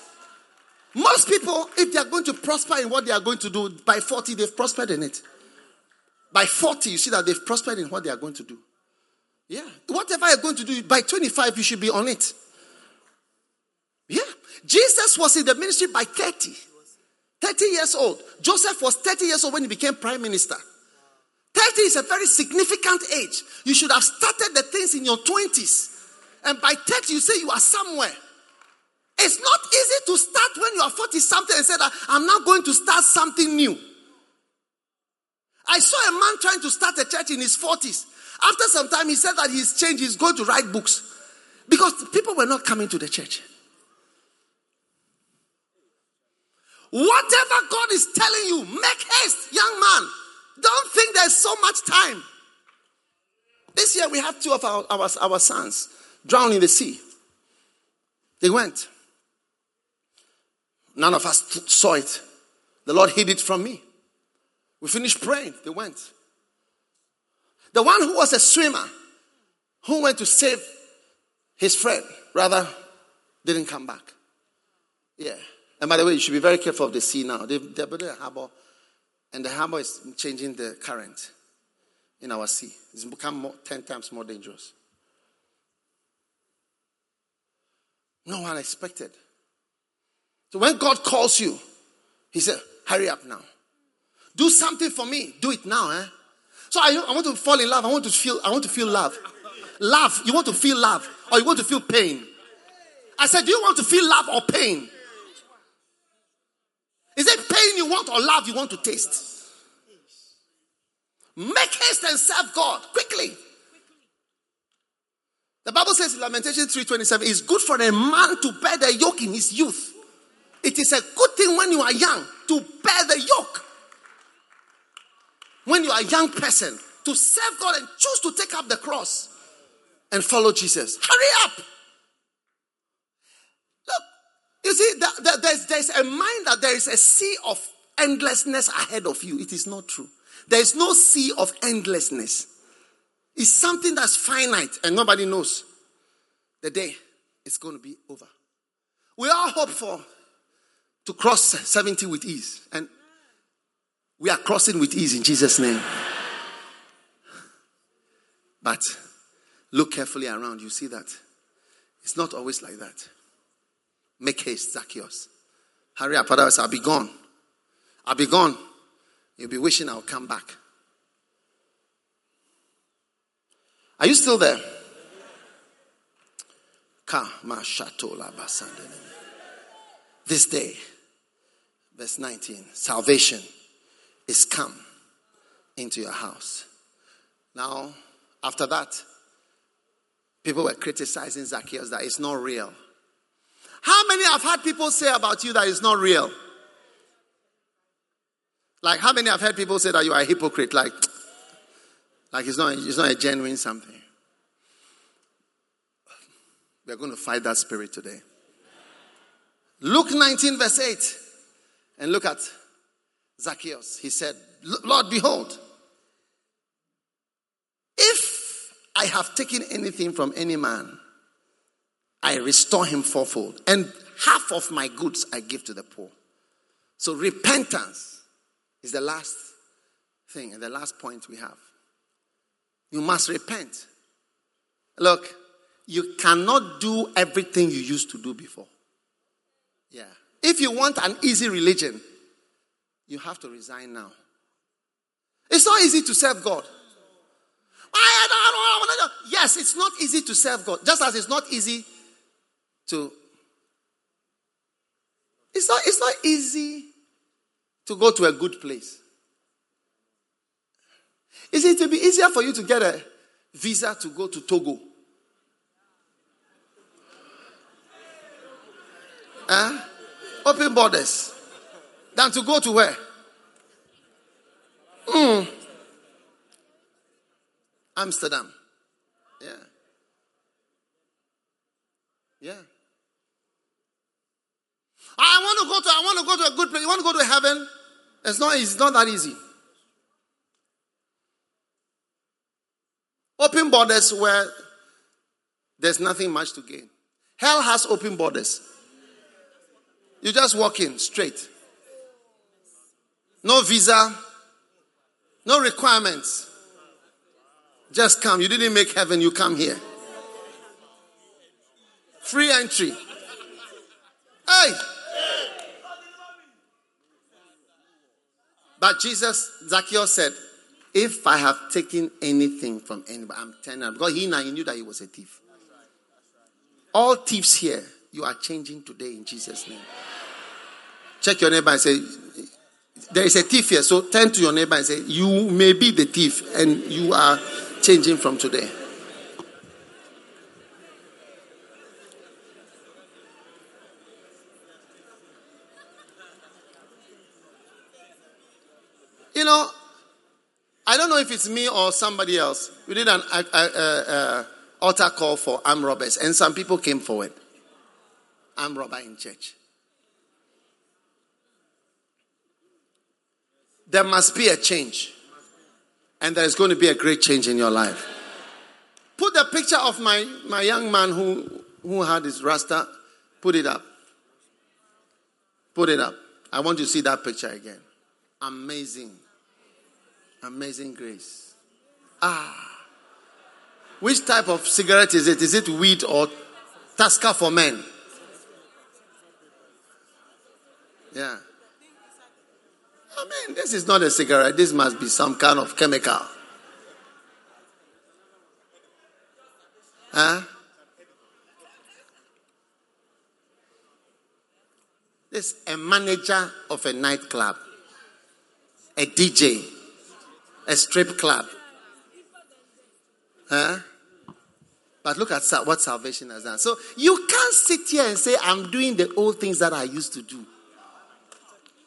Most people, if they are going to prosper in what they are going to do, by 40, they've prospered in it. By 40, you see that they've prospered in what they are going to do. Yeah. Whatever you're going to do, by 25, you should be on it. Yeah. Jesus was in the ministry by 30. 30 years old. Joseph was 30 years old when he became prime minister. 30 is a very significant age. You should have started the things in your 20s. And by 30, you say you are somewhere. It's not easy to start when you are 40 something and say that I'm now going to start something new. I saw a man trying to start a church in his 40s. After some time, he said that he's changed, he's going to write books because people were not coming to the church. Whatever God is telling you, make haste, young man. Don't think there's so much time. This year we have two of our, our, our sons drowned in the sea. They went. None of us saw it. The Lord hid it from me. We finished praying. They went. The one who was a swimmer, who went to save his friend, rather, didn't come back. Yeah. And by the way, you should be very careful of the sea now. They've, they're building a harbor, and the harbor is changing the current in our sea. It's become more, 10 times more dangerous. No one expected. So when God calls you, He said, Hurry up now. Do something for me. Do it now, eh? So I, I want to fall in love. I want to feel, I want to feel love. Love. You want to feel love or you want to feel pain? I said, Do you want to feel love or pain? Is it pain you want or love you want to taste? Make haste and serve God quickly. The Bible says in Lamentation 3:27, it's good for a man to bear the yoke in his youth. It is a good thing when you are young to bear the yoke. When you are a young person, to serve God and choose to take up the cross and follow Jesus. Hurry up. Look, you see, the, the, there's, there's a mind that there is a sea of endlessness ahead of you. It is not true. There is no sea of endlessness. It's something that's finite and nobody knows the day is going to be over. We all hope for to cross 70 with ease. And we are crossing with ease in Jesus' name. But look carefully around, you see that it's not always like that. Make haste, Zacchaeus. Hurry up, otherwise I'll be gone. I'll be gone. You'll be wishing I'll come back. Are you still there? This day, verse 19, salvation is come into your house. Now, after that, People were criticizing Zacchaeus that it's not real. How many have had people say about you that it's not real? Like, how many have heard people say that you are a hypocrite? Like, like it's not, it's not a genuine something. We are going to fight that spirit today. Luke 19, verse 8. And look at Zacchaeus. He said, Lord, behold, if I have taken anything from any man, I restore him fourfold. And half of my goods I give to the poor. So repentance is the last thing and the last point we have. You must repent. Look, you cannot do everything you used to do before. Yeah. If you want an easy religion, you have to resign now. It's not easy to serve God. Yes, it's not easy to serve God, just as it's not easy to. It's not, it's not easy to go to a good place. Is it to be easier for you to get a visa to go to Togo? Huh? Open borders. Than to go to where? Mm. Amsterdam. Yeah. Yeah. I want to go to I want to go to a good place. You want to go to heaven? It's not it's not that easy. Open borders where there's nothing much to gain. Hell has open borders. You just walk in straight. No visa, no requirements. Just come. You didn't make heaven, you come here. Free entry. Hey! But Jesus, Zacchaeus said, If I have taken anything from anybody, I'm telling you, because he, now, he knew that he was a thief. All thieves here, you are changing today in Jesus' name. Check your neighbor and say, There is a thief here. So turn to your neighbor and say, You may be the thief, and you are changing from today. You know, I don't know if it's me or somebody else. We did an uh, uh, altar call for armed robbers, and some people came forward. Armed robber in church. There must be a change, and there is going to be a great change in your life. Put the picture of my, my young man who, who had his rasta. Put it up. Put it up. I want you to see that picture again. Amazing. Amazing grace. Ah. Which type of cigarette is it? Is it weed or Tusker for men? Yeah. I mean, this is not a cigarette. This must be some kind of chemical. Huh? This a manager of a nightclub, a DJ, a strip club. Huh? But look at what salvation has done. So you can't sit here and say, I'm doing the old things that I used to do.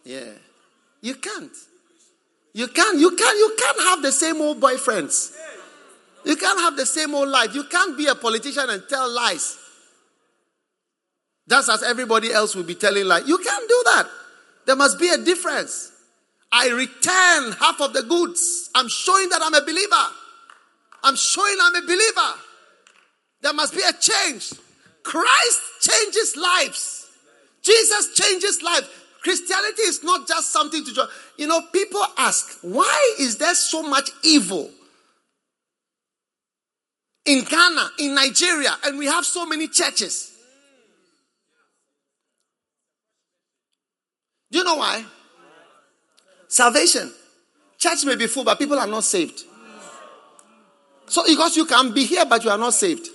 Yeah. You can't. You can't. You can't. You can't have the same old boyfriends. You can't have the same old life. You can't be a politician and tell lies. Just as everybody else will be telling lies. You can't do that. There must be a difference. I return half of the goods. I'm showing that I'm a believer. I'm showing I'm a believer. There must be a change. Christ changes lives. Jesus changes lives. Christianity is not just something to join. You know, people ask, why is there so much evil in Ghana, in Nigeria, and we have so many churches? Do you know why? Salvation. Church may be full, but people are not saved. So, because you can be here, but you are not saved.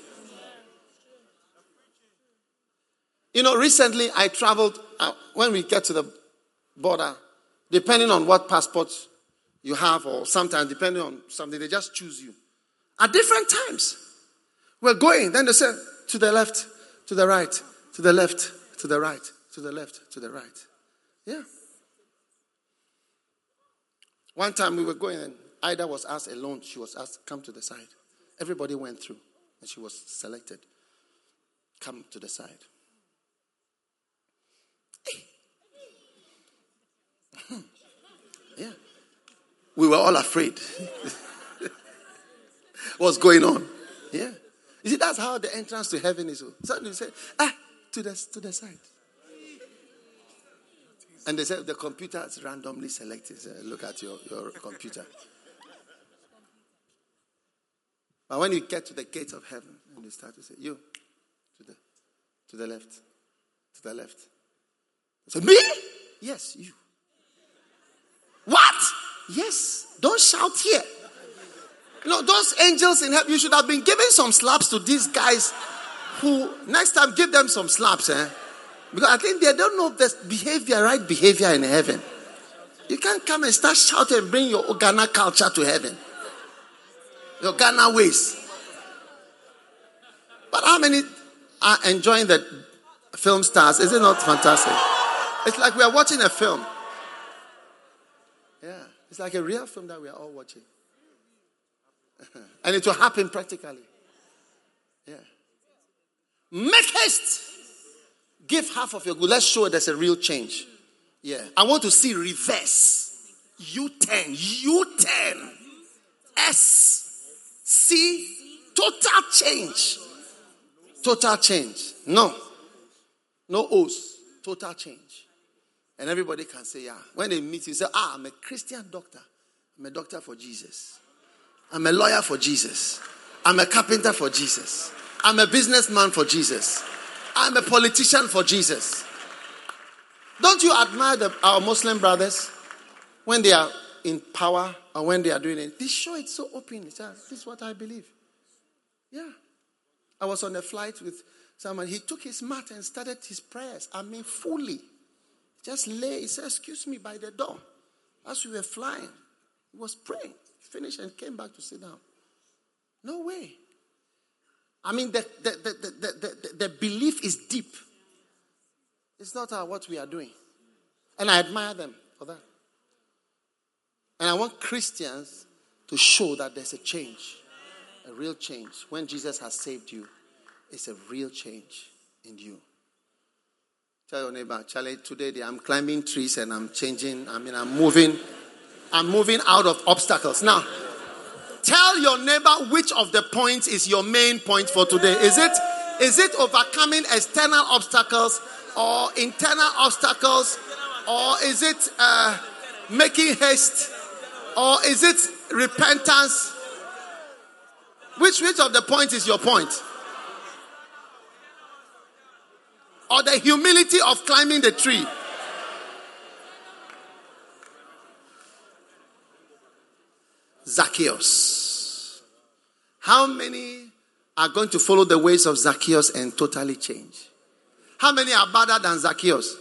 You know, recently I traveled, Uh, when we get to the border, depending on what passport you have, or sometimes depending on something, they just choose you. At different times. We're going. Then they said, to the left, to the right, to the left, to the right, to the left, to the right. Yeah. One time we were going and Ida was asked alone, she was asked, come to the side. Everybody went through and she was selected. Come to the side. yeah. We were all afraid. What's going on? Yeah. You see, that's how the entrance to heaven is. Suddenly you say, ah, to the, to the side. And they said the computer is randomly selected. So look at your, your computer. But when you get to the gate of heaven, and they start to say, You, to the to the left, to the left. So me? Yes, you. Yes. Don't shout here. No, those angels in heaven, you should have been giving some slaps to these guys who next time give them some slaps, eh? Because I think they don't know the behavior, right behavior in heaven. You can't come and start shouting and bring your Ghana culture to heaven. Your Ghana ways. But how many are enjoying the film stars? Is it not fantastic? It's like we are watching a film. It's like a real film that we are all watching. and it will happen practically. Yeah. Make haste. Give half of your good. Let's show there's a real change. Yeah. I want to see reverse. U10. U10. S. C. Total change. Total change. No. No O's. Total change. And everybody can say, yeah. When they meet you, say, ah, I'm a Christian doctor. I'm a doctor for Jesus. I'm a lawyer for Jesus. I'm a carpenter for Jesus. I'm a businessman for Jesus. I'm a politician for Jesus. Don't you admire the, our Muslim brothers when they are in power or when they are doing it? They show it so openly. This is what I believe. Yeah. I was on a flight with someone. He took his mat and started his prayers. I mean, fully. Just lay. He said, Excuse me, by the door. As we were flying, he was praying. Finished and came back to sit down. No way. I mean, the, the, the, the, the, the belief is deep. It's not what we are doing. And I admire them for that. And I want Christians to show that there's a change, a real change. When Jesus has saved you, it's a real change in you. Tell your neighbor, Charlie, today I'm climbing trees and I'm changing. I mean, I'm moving. I'm moving out of obstacles. Now, tell your neighbor which of the points is your main point for today. Is it is it overcoming external obstacles or internal obstacles or is it uh, making haste or is it repentance? Which which of the points is your point? Or the humility of climbing the tree? Zacchaeus. How many are going to follow the ways of Zacchaeus and totally change? How many are better than Zacchaeus?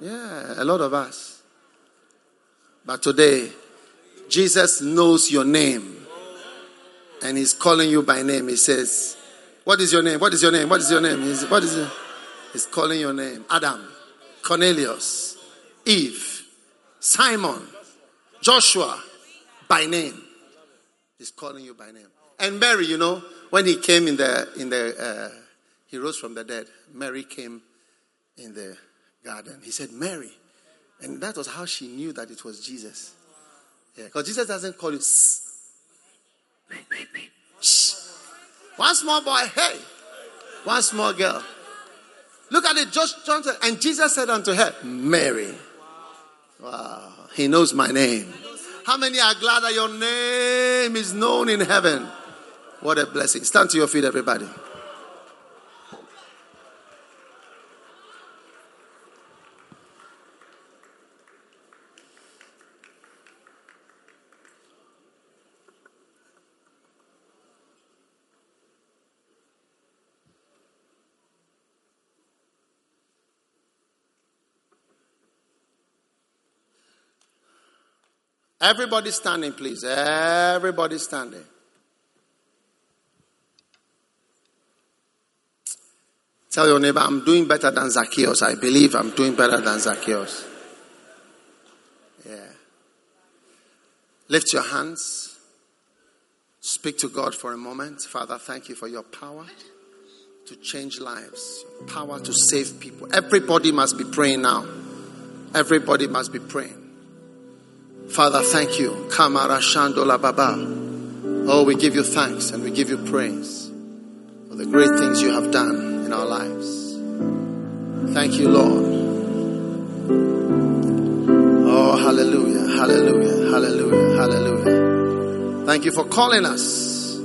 Yeah, a lot of us. But today, Jesus knows your name and he's calling you by name. He says, What is your name? What is your name? What is your name? He's, what is it? He's calling your name. Adam, Cornelius, Eve, Simon, Joshua, by name. He's calling you by name. And Mary, you know, when he came in the in the uh, he rose from the dead. Mary came in the garden. He said, Mary. And that was how she knew that it was Jesus. Yeah, because Jesus doesn't call you. Shh. One small boy, hey. One small girl. Look at it, just Johnson. And Jesus said unto her, Mary. Wow. He knows my name. How many are glad that your name is known in heaven? What a blessing. Stand to your feet, everybody. Everybody standing, please. Everybody standing. Tell your neighbor, I'm doing better than Zacchaeus. I believe I'm doing better than Zacchaeus. Yeah. Lift your hands. Speak to God for a moment. Father, thank you for your power to change lives, power to save people. Everybody must be praying now. Everybody must be praying. Father, thank you. Kamara Shandola Baba. Oh, we give you thanks and we give you praise for the great things you have done in our lives. Thank you, Lord. Oh, hallelujah, hallelujah, hallelujah, hallelujah. Thank you for calling us.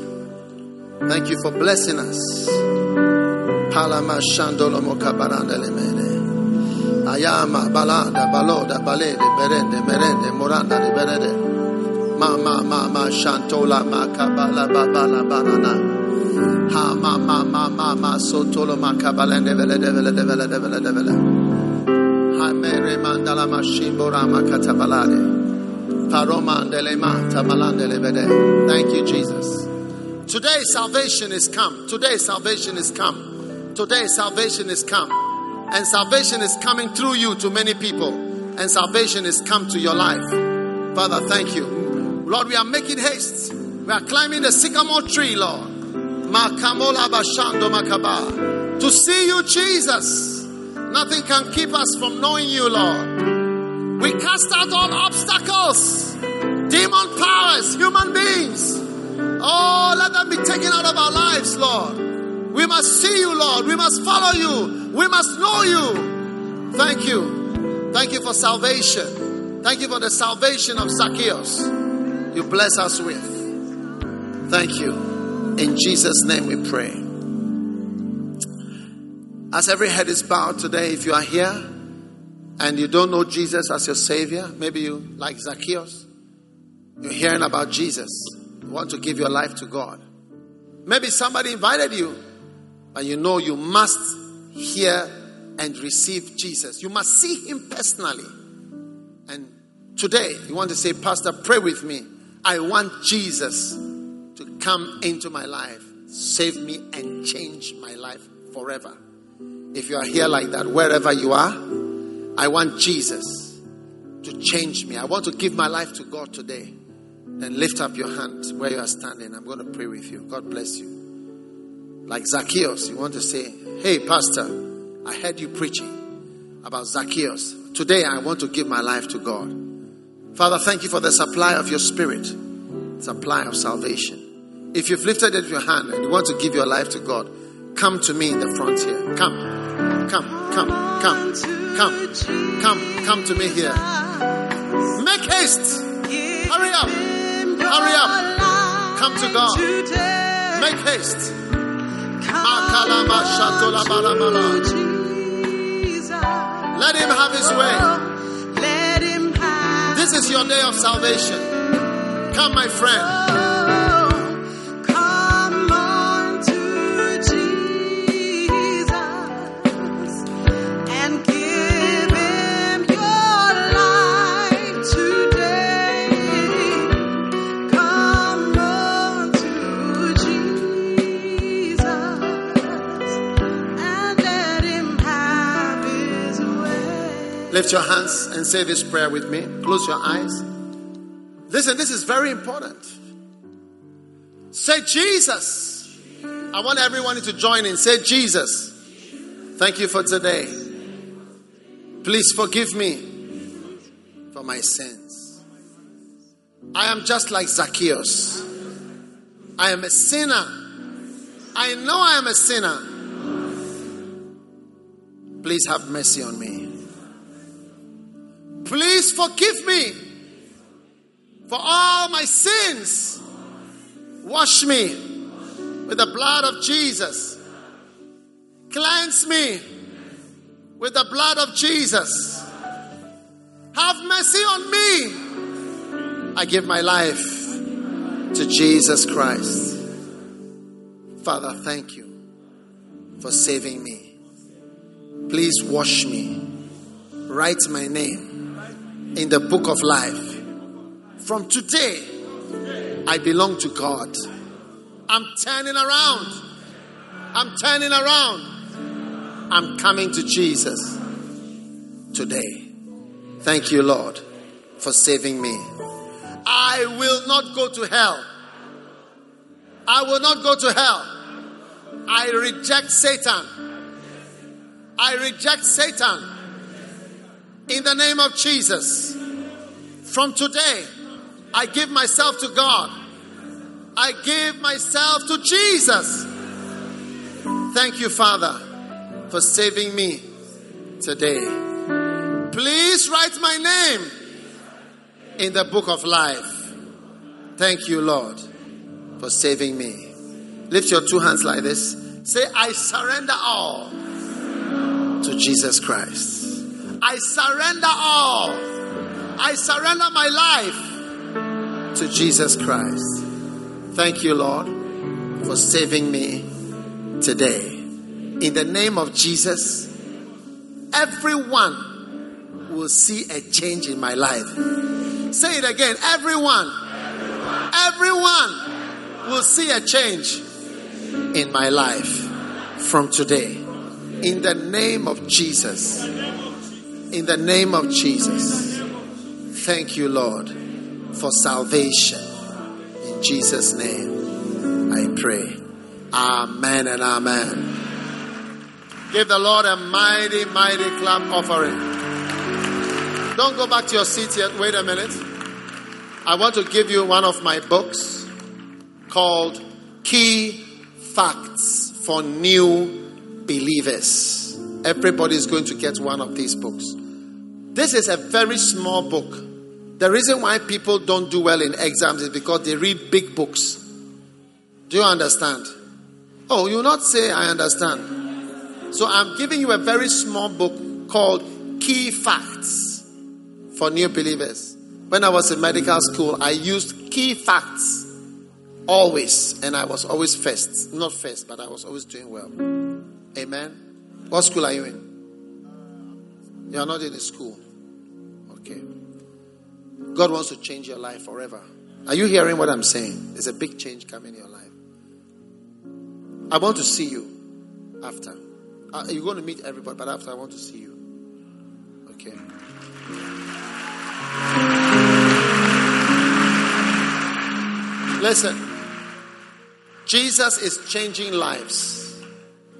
Thank you for blessing us. Palama Shandolo Mokabaranda Lemene. Ayama balada baloda balede berende merende moranda berede. Ma ma ma ma shantola ma kabala babala banana. Ha ma ma ma ma ma sotolo ma kabalende vele de vele de vele de vele de vele. Ha mere mandala ma shimbora ma. Paroma andele ma tabalandele vede. Thank you, Jesus. Today salvation is come. Today salvation is come. Today salvation is come. And salvation is coming through you to many people. And salvation is come to your life. Father, thank you. Lord, we are making haste. We are climbing the sycamore tree, Lord. To see you, Jesus. Nothing can keep us from knowing you, Lord. We cast out all obstacles, demon powers, human beings. Oh, let them be taken out of our lives, Lord. We must see you, Lord. We must follow you. We must know you. Thank you. Thank you for salvation. Thank you for the salvation of Zacchaeus. You bless us with. Thank you. In Jesus' name we pray. As every head is bowed today, if you are here and you don't know Jesus as your Savior, maybe you, like Zacchaeus, you're hearing about Jesus, you want to give your life to God. Maybe somebody invited you, but you know you must hear and receive Jesus. You must see Him personally. And today, you want to say, Pastor, pray with me. I want Jesus to come into my life, save me, and change my life forever. If you are here like that, wherever you are, I want Jesus to change me. I want to give my life to God today. Then lift up your hand where you are standing. I'm going to pray with you. God bless you. Like Zacchaeus, you want to say, Hey, Pastor, I heard you preaching about Zacchaeus. Today I want to give my life to God. Father, thank you for the supply of your spirit, supply of salvation. If you've lifted up your hand and you want to give your life to God, come to me in the front here. Come, come, come, come, come, come, come to me here. Make haste. Hurry up. Hurry up. Come to God. Make haste. Makalama shatola baramala. Let him have his way. Let him have This is your day of salvation. Come, my friend. Lift your hands and say this prayer with me. Close your eyes. Listen, this is very important. Say Jesus. I want everyone to join in. Say Jesus. Thank you for today. Please forgive me for my sins. I am just like Zacchaeus. I am a sinner. I know I am a sinner. Please have mercy on me. Please forgive me for all my sins. Wash me with the blood of Jesus. Cleanse me with the blood of Jesus. Have mercy on me. I give my life to Jesus Christ. Father, thank you for saving me. Please wash me. Write my name in the book of life. From today, I belong to God. I'm turning around. I'm turning around. I'm coming to Jesus today. Thank you, Lord, for saving me. I will not go to hell. I will not go to hell. I reject Satan. I reject Satan. In the name of Jesus. From today, I give myself to God. I give myself to Jesus. Thank you, Father, for saving me today. Please write my name in the book of life. Thank you, Lord, for saving me. Lift your two hands like this. Say, I surrender all to Jesus Christ. I surrender all. I surrender my life to Jesus Christ. Thank you, Lord, for saving me today. In the name of Jesus, everyone will see a change in my life. Say it again. Everyone, everyone will see a change in my life from today. In the name of Jesus. In the name of Jesus. Thank you, Lord, for salvation. In Jesus' name, I pray. Amen and amen. Give the Lord a mighty, mighty clap offering. Don't go back to your seat yet. Wait a minute. I want to give you one of my books called Key Facts for New Believers. Everybody is going to get one of these books. This is a very small book. The reason why people don't do well in exams is because they read big books. Do you understand? Oh, you not say I understand. So I'm giving you a very small book called Key Facts for New Believers. When I was in medical school, I used key facts always, and I was always first. Not first, but I was always doing well. Amen. What school are you in? You are not in a school. God wants to change your life forever. Are you hearing what I'm saying? There's a big change coming in your life. I want to see you after. Uh, you're going to meet everybody, but after I want to see you. Okay. Listen. Jesus is changing lives.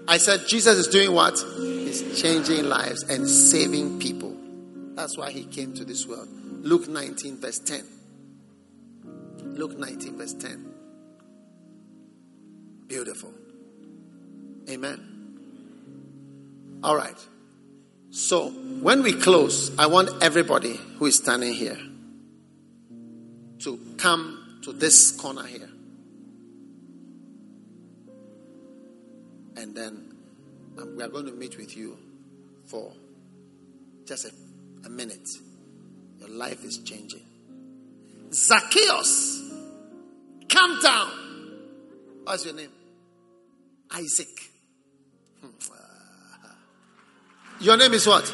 I said Jesus is doing what? He's changing lives and saving people. That's why he came to this world. Luke 19, verse 10. Luke 19, verse 10. Beautiful. Amen. All right. So, when we close, I want everybody who is standing here to come to this corner here. And then um, we are going to meet with you for just a, a minute. Your life is changing. Zacchaeus, come down. What's your name? Isaac. Hmm. Your name is what?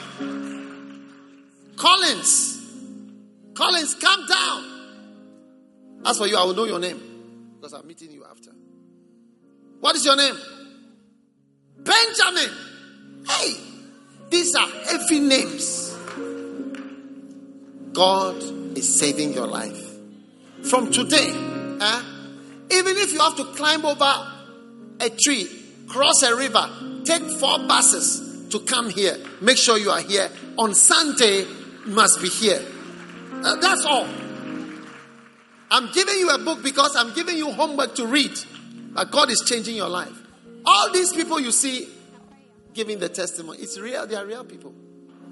Collins. Collins, come down. As for you, I will know your name because I'm meeting you after. What is your name? Benjamin. Hey, these are heavy names. God is saving your life. From today, eh, even if you have to climb over a tree, cross a river, take four buses to come here, make sure you are here. On Sunday, must be here. Uh, that's all. I'm giving you a book because I'm giving you homework to read. But God is changing your life. All these people you see giving the testimony, it's real. They are real people.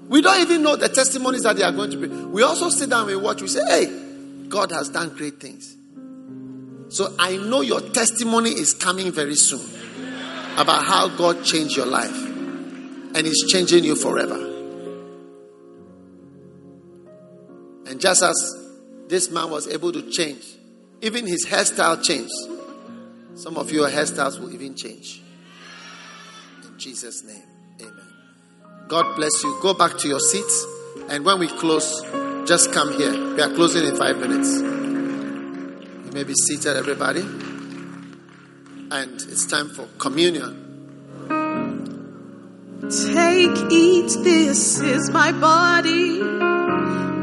We don't even know the testimonies that they are going to bring. We also sit down and watch. We say, hey, God has done great things. So I know your testimony is coming very soon about how God changed your life and is changing you forever. And just as this man was able to change, even his hairstyle changed. Some of your hairstyles will even change. In Jesus' name. God bless you. Go back to your seats. And when we close, just come here. We are closing in five minutes. You may be seated, everybody. And it's time for communion. Take, eat, this is my body,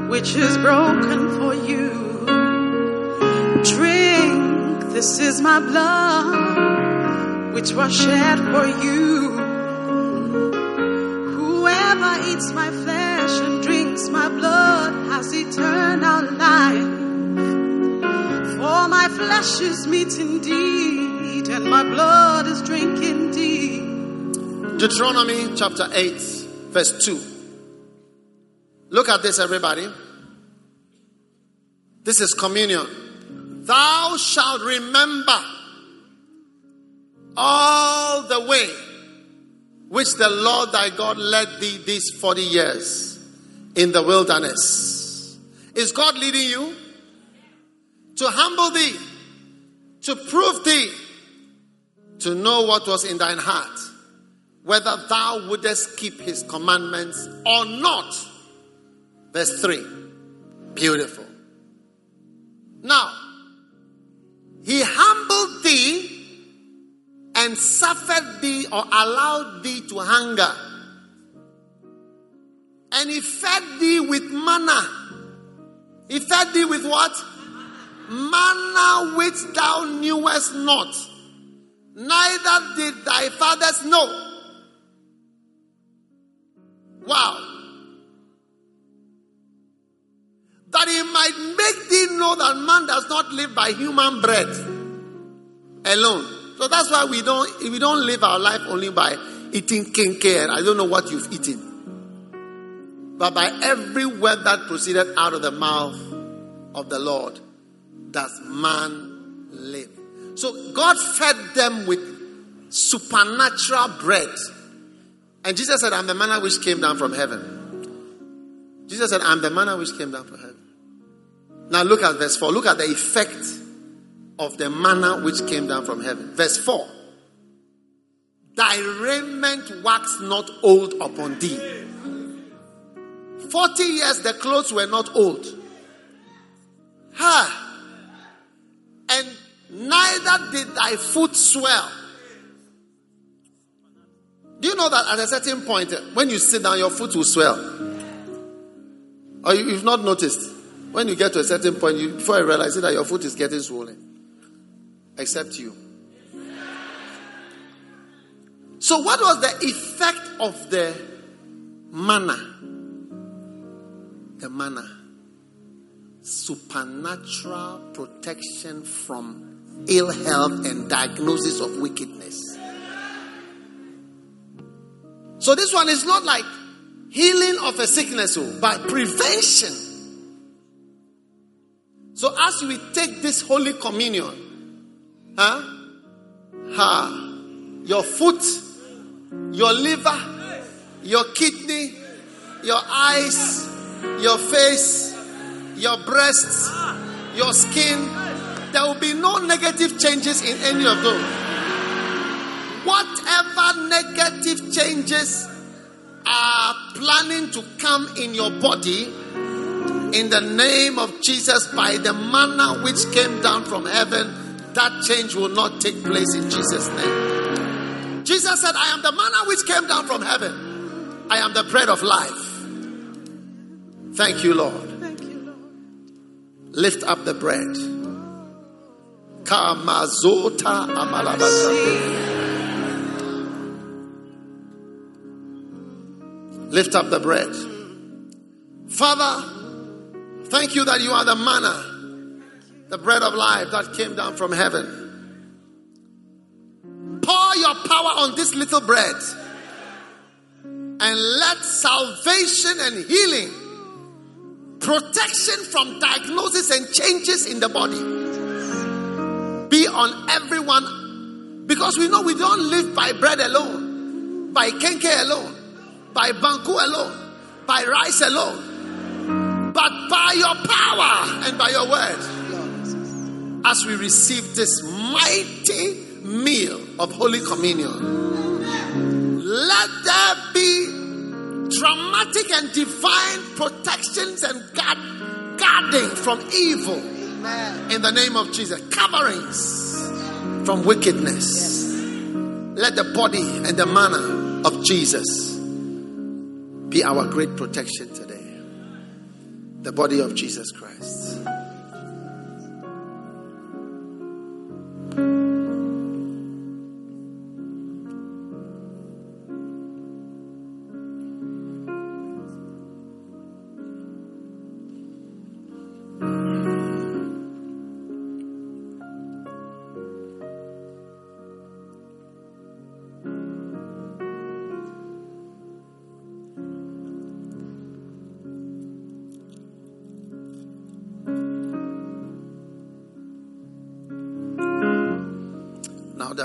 which is broken for you. Drink, this is my blood, which was shed for you. Eats my flesh and drinks my blood has eternal life. For my flesh is meat indeed, and my blood is drink indeed. Deuteronomy chapter 8, verse 2. Look at this, everybody. This is communion. Thou shalt remember all the way which the Lord thy God led thee these 40 years in the wilderness. Is God leading you? To humble thee, to prove thee, to know what was in thine heart, whether thou wouldest keep his commandments or not. Verse 3. Beautiful. Now, he humbled thee and suffered thee or allowed thee to hunger. And he fed thee with manna. He fed thee with what? Manna which thou knewest not, neither did thy fathers know. Wow. That he might make thee know that man does not live by human bread alone. So that's why we don't we don't live our life only by eating kenkey. I don't know what you've eaten. But by every word that proceeded out of the mouth of the Lord does man live. So God fed them with supernatural bread. And Jesus said, I'm the manna which came down from heaven. Jesus said, I'm the manna which came down from heaven. Now look at verse 4. Look at the effect of the manna which came down from heaven. Verse 4. Thy raiment waxed not old upon thee. 40 years the clothes were not old. Ha! And neither did thy foot swell. Do you know that at a certain point, eh, when you sit down, your foot will swell? Or you've not noticed? When you get to a certain point, you, before you realize it, that your foot is getting swollen. Except you. So, what was the effect of the manna? The manna. Supernatural protection from ill health and diagnosis of wickedness. So, this one is not like healing of a sickness, oh, but prevention. So, as we take this Holy Communion, huh? Ha, your foot, your liver, your kidney, your eyes, your face, your breasts, your skin, there will be no negative changes in any of those. Whatever negative changes are planning to come in your body, in the name of Jesus, by the manna which came down from heaven, that change will not take place in Jesus' name. Jesus said, I am the manna which came down from heaven. I am the bread of life. Thank you, Lord. Lift up the bread. Kamazota amalabasa. Lift up the bread. Father, thank you that you are the manna, the bread of life that came down from heaven. Pour your power on this little bread and let salvation and healing, protection from diagnosis and changes in the body be on everyone because we know we don't live by bread alone, by kenkey alone by banku alone, by rice alone, but by your power and by your word. As we receive this mighty meal of Holy Communion, let there be dramatic and divine protections and guard, guarding from evil in the name of Jesus, coverings from wickedness. Let the body and the manna of Jesus be our great protection today. The body of Jesus Christ.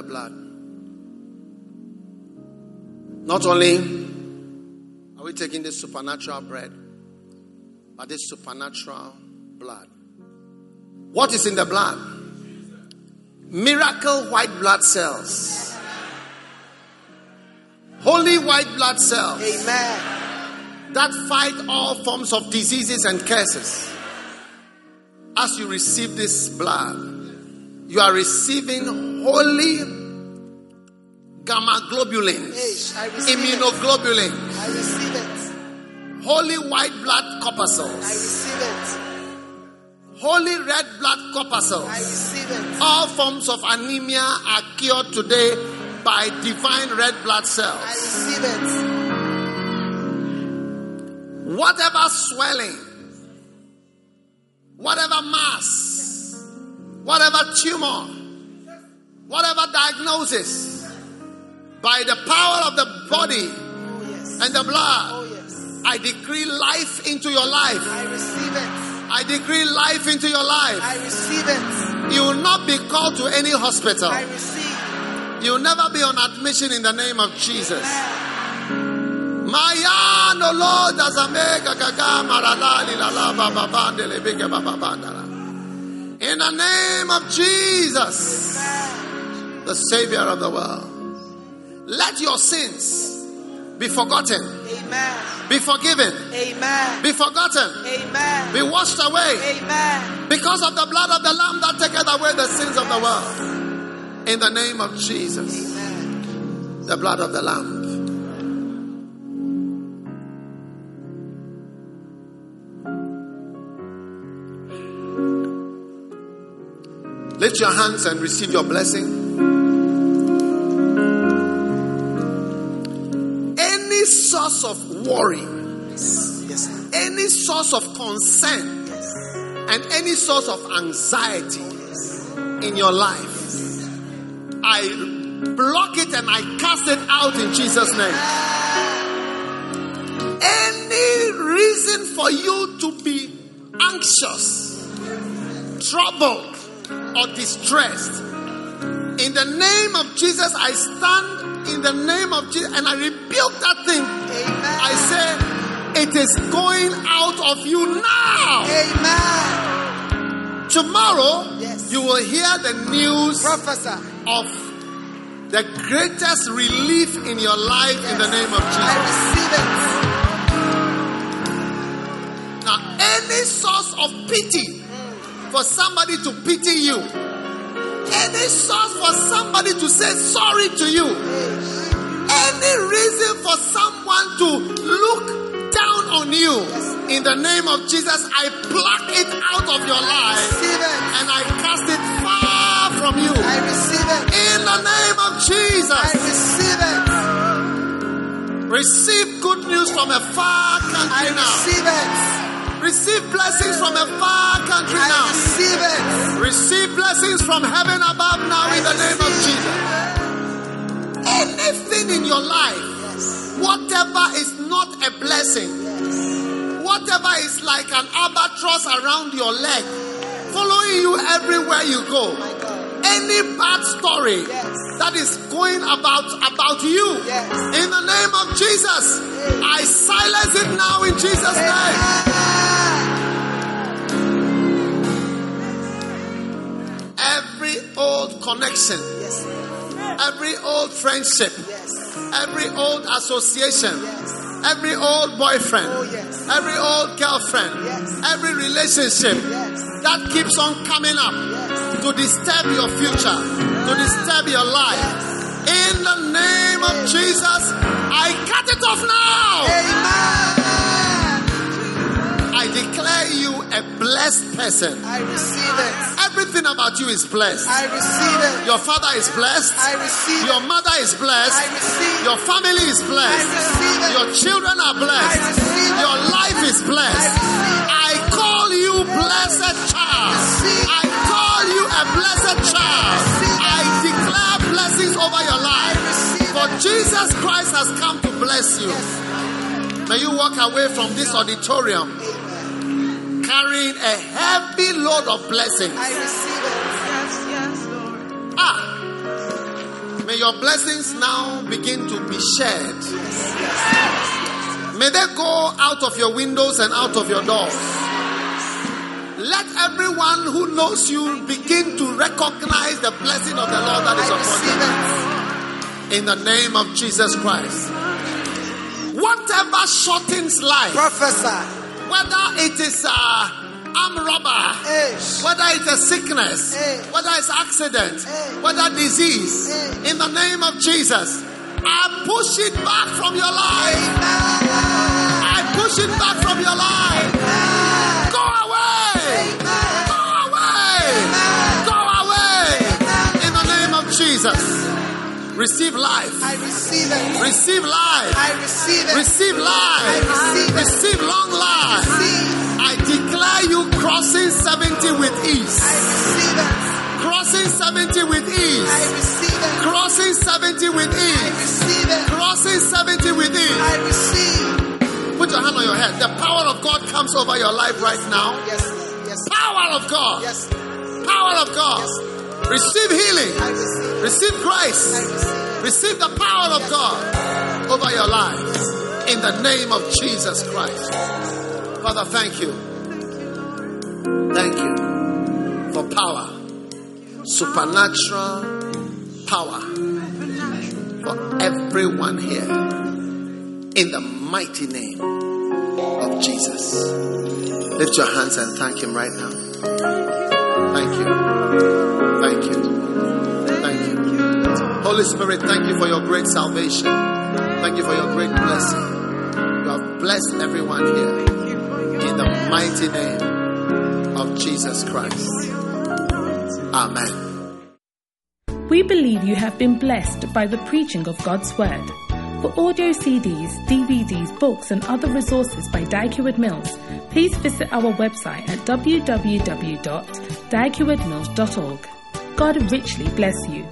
Blood. Not only are we taking this supernatural bread, but this supernatural blood. What is in the blood? Miracle white blood cells. Holy white blood cells. Amen. That fight all forms of diseases and curses. As you receive this blood, you are receiving holy gamma globulins, I immunoglobulins, I receive it. holy white blood corpuscles, I receive it. holy red blood corpuscles. I receive it. All forms of anemia are cured today by divine red blood I cells. receive it. Whatever swelling, whatever mass, whatever tumor, whatever diagnosis, by the power of the body oh, and the blood, oh, I decree life into your life. I receive it. I decree life into your life. I receive it. You will not be called to any hospital. I receive. You will never be on admission in the name of Jesus. Maya no Lord azamega gaga maradali la la. In the name of Jesus, the Savior of the world, let your sins be forgotten, Amen. be forgiven, Amen. be forgotten, Amen. be washed away Amen. because of the blood of the Lamb that taketh away the sins of the world. In the name of Jesus, the blood of the Lamb. Lift your hands and receive your blessing. Any source of worry, yes. any source of concern, and any source of anxiety in your life, I block it and I cast it out in Jesus' name. Any reason for you to be anxious, troubled, or distressed, in the name of Jesus, I stand in the name of Jesus and I rebuke that thing. Amen. I say, it is going out of you now. Amen. Tomorrow, you will hear the news Professor. of the greatest relief in your life in the name of Jesus. I receive it. Now, any source of pity mm. for somebody to pity you, any source for somebody to say sorry to you, any reason for someone to look down on you, in the name of Jesus, I pluck it out of your life and I cast it far from you. I receive it. In the name of Jesus. I receive it. Receive good news from a far country I now. receive it. Receive blessings from a far country I now. receive it. Receive blessings from heaven above now in the name of Jesus. Anything in your life, whatever is not a blessing, whatever is like an albatross around your leg, following you everywhere you go, oh any bad story that is going about about you, in the name of Jesus, I silence it now in Jesus' name. every old connection, yes. every old friendship, yes. every old association, yes. every old boyfriend, oh, every old girlfriend, every relationship that keeps on coming up to disturb your future, to disturb your life. In the name of Jesus, I cut it off now. Amen blessed person. I receive it. Everything about you is blessed. I receive it. Your father is blessed. I receive it. Your mother is blessed. I receive Your family is blessed. I receive it. Your children are blessed. I receive it. Your life is blessed. I call you blessed child. I call you a blessed child. I declare blessings over your life. For Jesus Christ has come to bless you. May you walk away from this auditorium carrying a heavy load of blessings. I receive it. Yes, yes, Lord. Ah, may your blessings now begin to be shared. Yes, yes, May they go out of your windows and out of your doors. Let everyone who knows you begin to recognize the blessing of the Lord that is upon you. In the name of Jesus Christ. Whatever shortens life, Professor. Whether it is a arm robber, whether it's a sickness, whether it's accident, whether disease, in the name of Jesus, I push it back from your life. I push it back from your life. Go Receive life. I receive it. Receive life. I receive it. Receive life. I receive it. Receive long life. I declare you crossing 70 with ease. I receive it. Crossing 70 with ease. I receive it. Crossing 70 with ease. I receive it. Crossing 70 with ease. I receive. Put your hand on your head. The power of God comes over your life right now. Yes. Yes. Power of God. Yes. Power of God. Receive healing. Receive. Grace. receive. Receive the power of God over your lives. In the name of Jesus Christ. Father, thank you. Thank you for power. Supernatural power for everyone here. In the mighty name of Jesus. Lift your hands and thank Him right now. Thank you. Thank you. Thank you. Holy Spirit, thank you for your great salvation. Thank you for your great blessing. You have blessed everyone here. In the mighty name of Jesus Christ. Amen. We believe you have been blessed by the preaching of God's Word. For audio CDs, DVDs, books, and other resources by Dag Heward-Mills, please visit our website at www.daghewardmills.org. God richly bless you.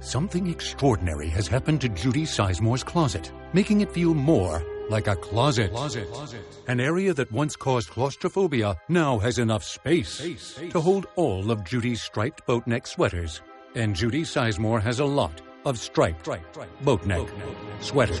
Something extraordinary has happened to Judy Sizemore's closet, making it feel more like a closet. closet. An area that once caused claustrophobia now has enough space to hold all of Judy's striped boat neck sweaters. And Judy Sizemore has a lot of striped boat neck sweaters.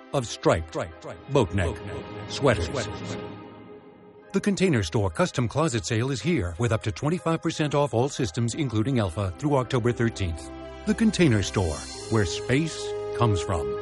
of striped boat neck sweaters. The Container Store Custom Closet Sale is here with up to 25% off all systems, including Elfa, through October 13th. The Container Store, where space comes from.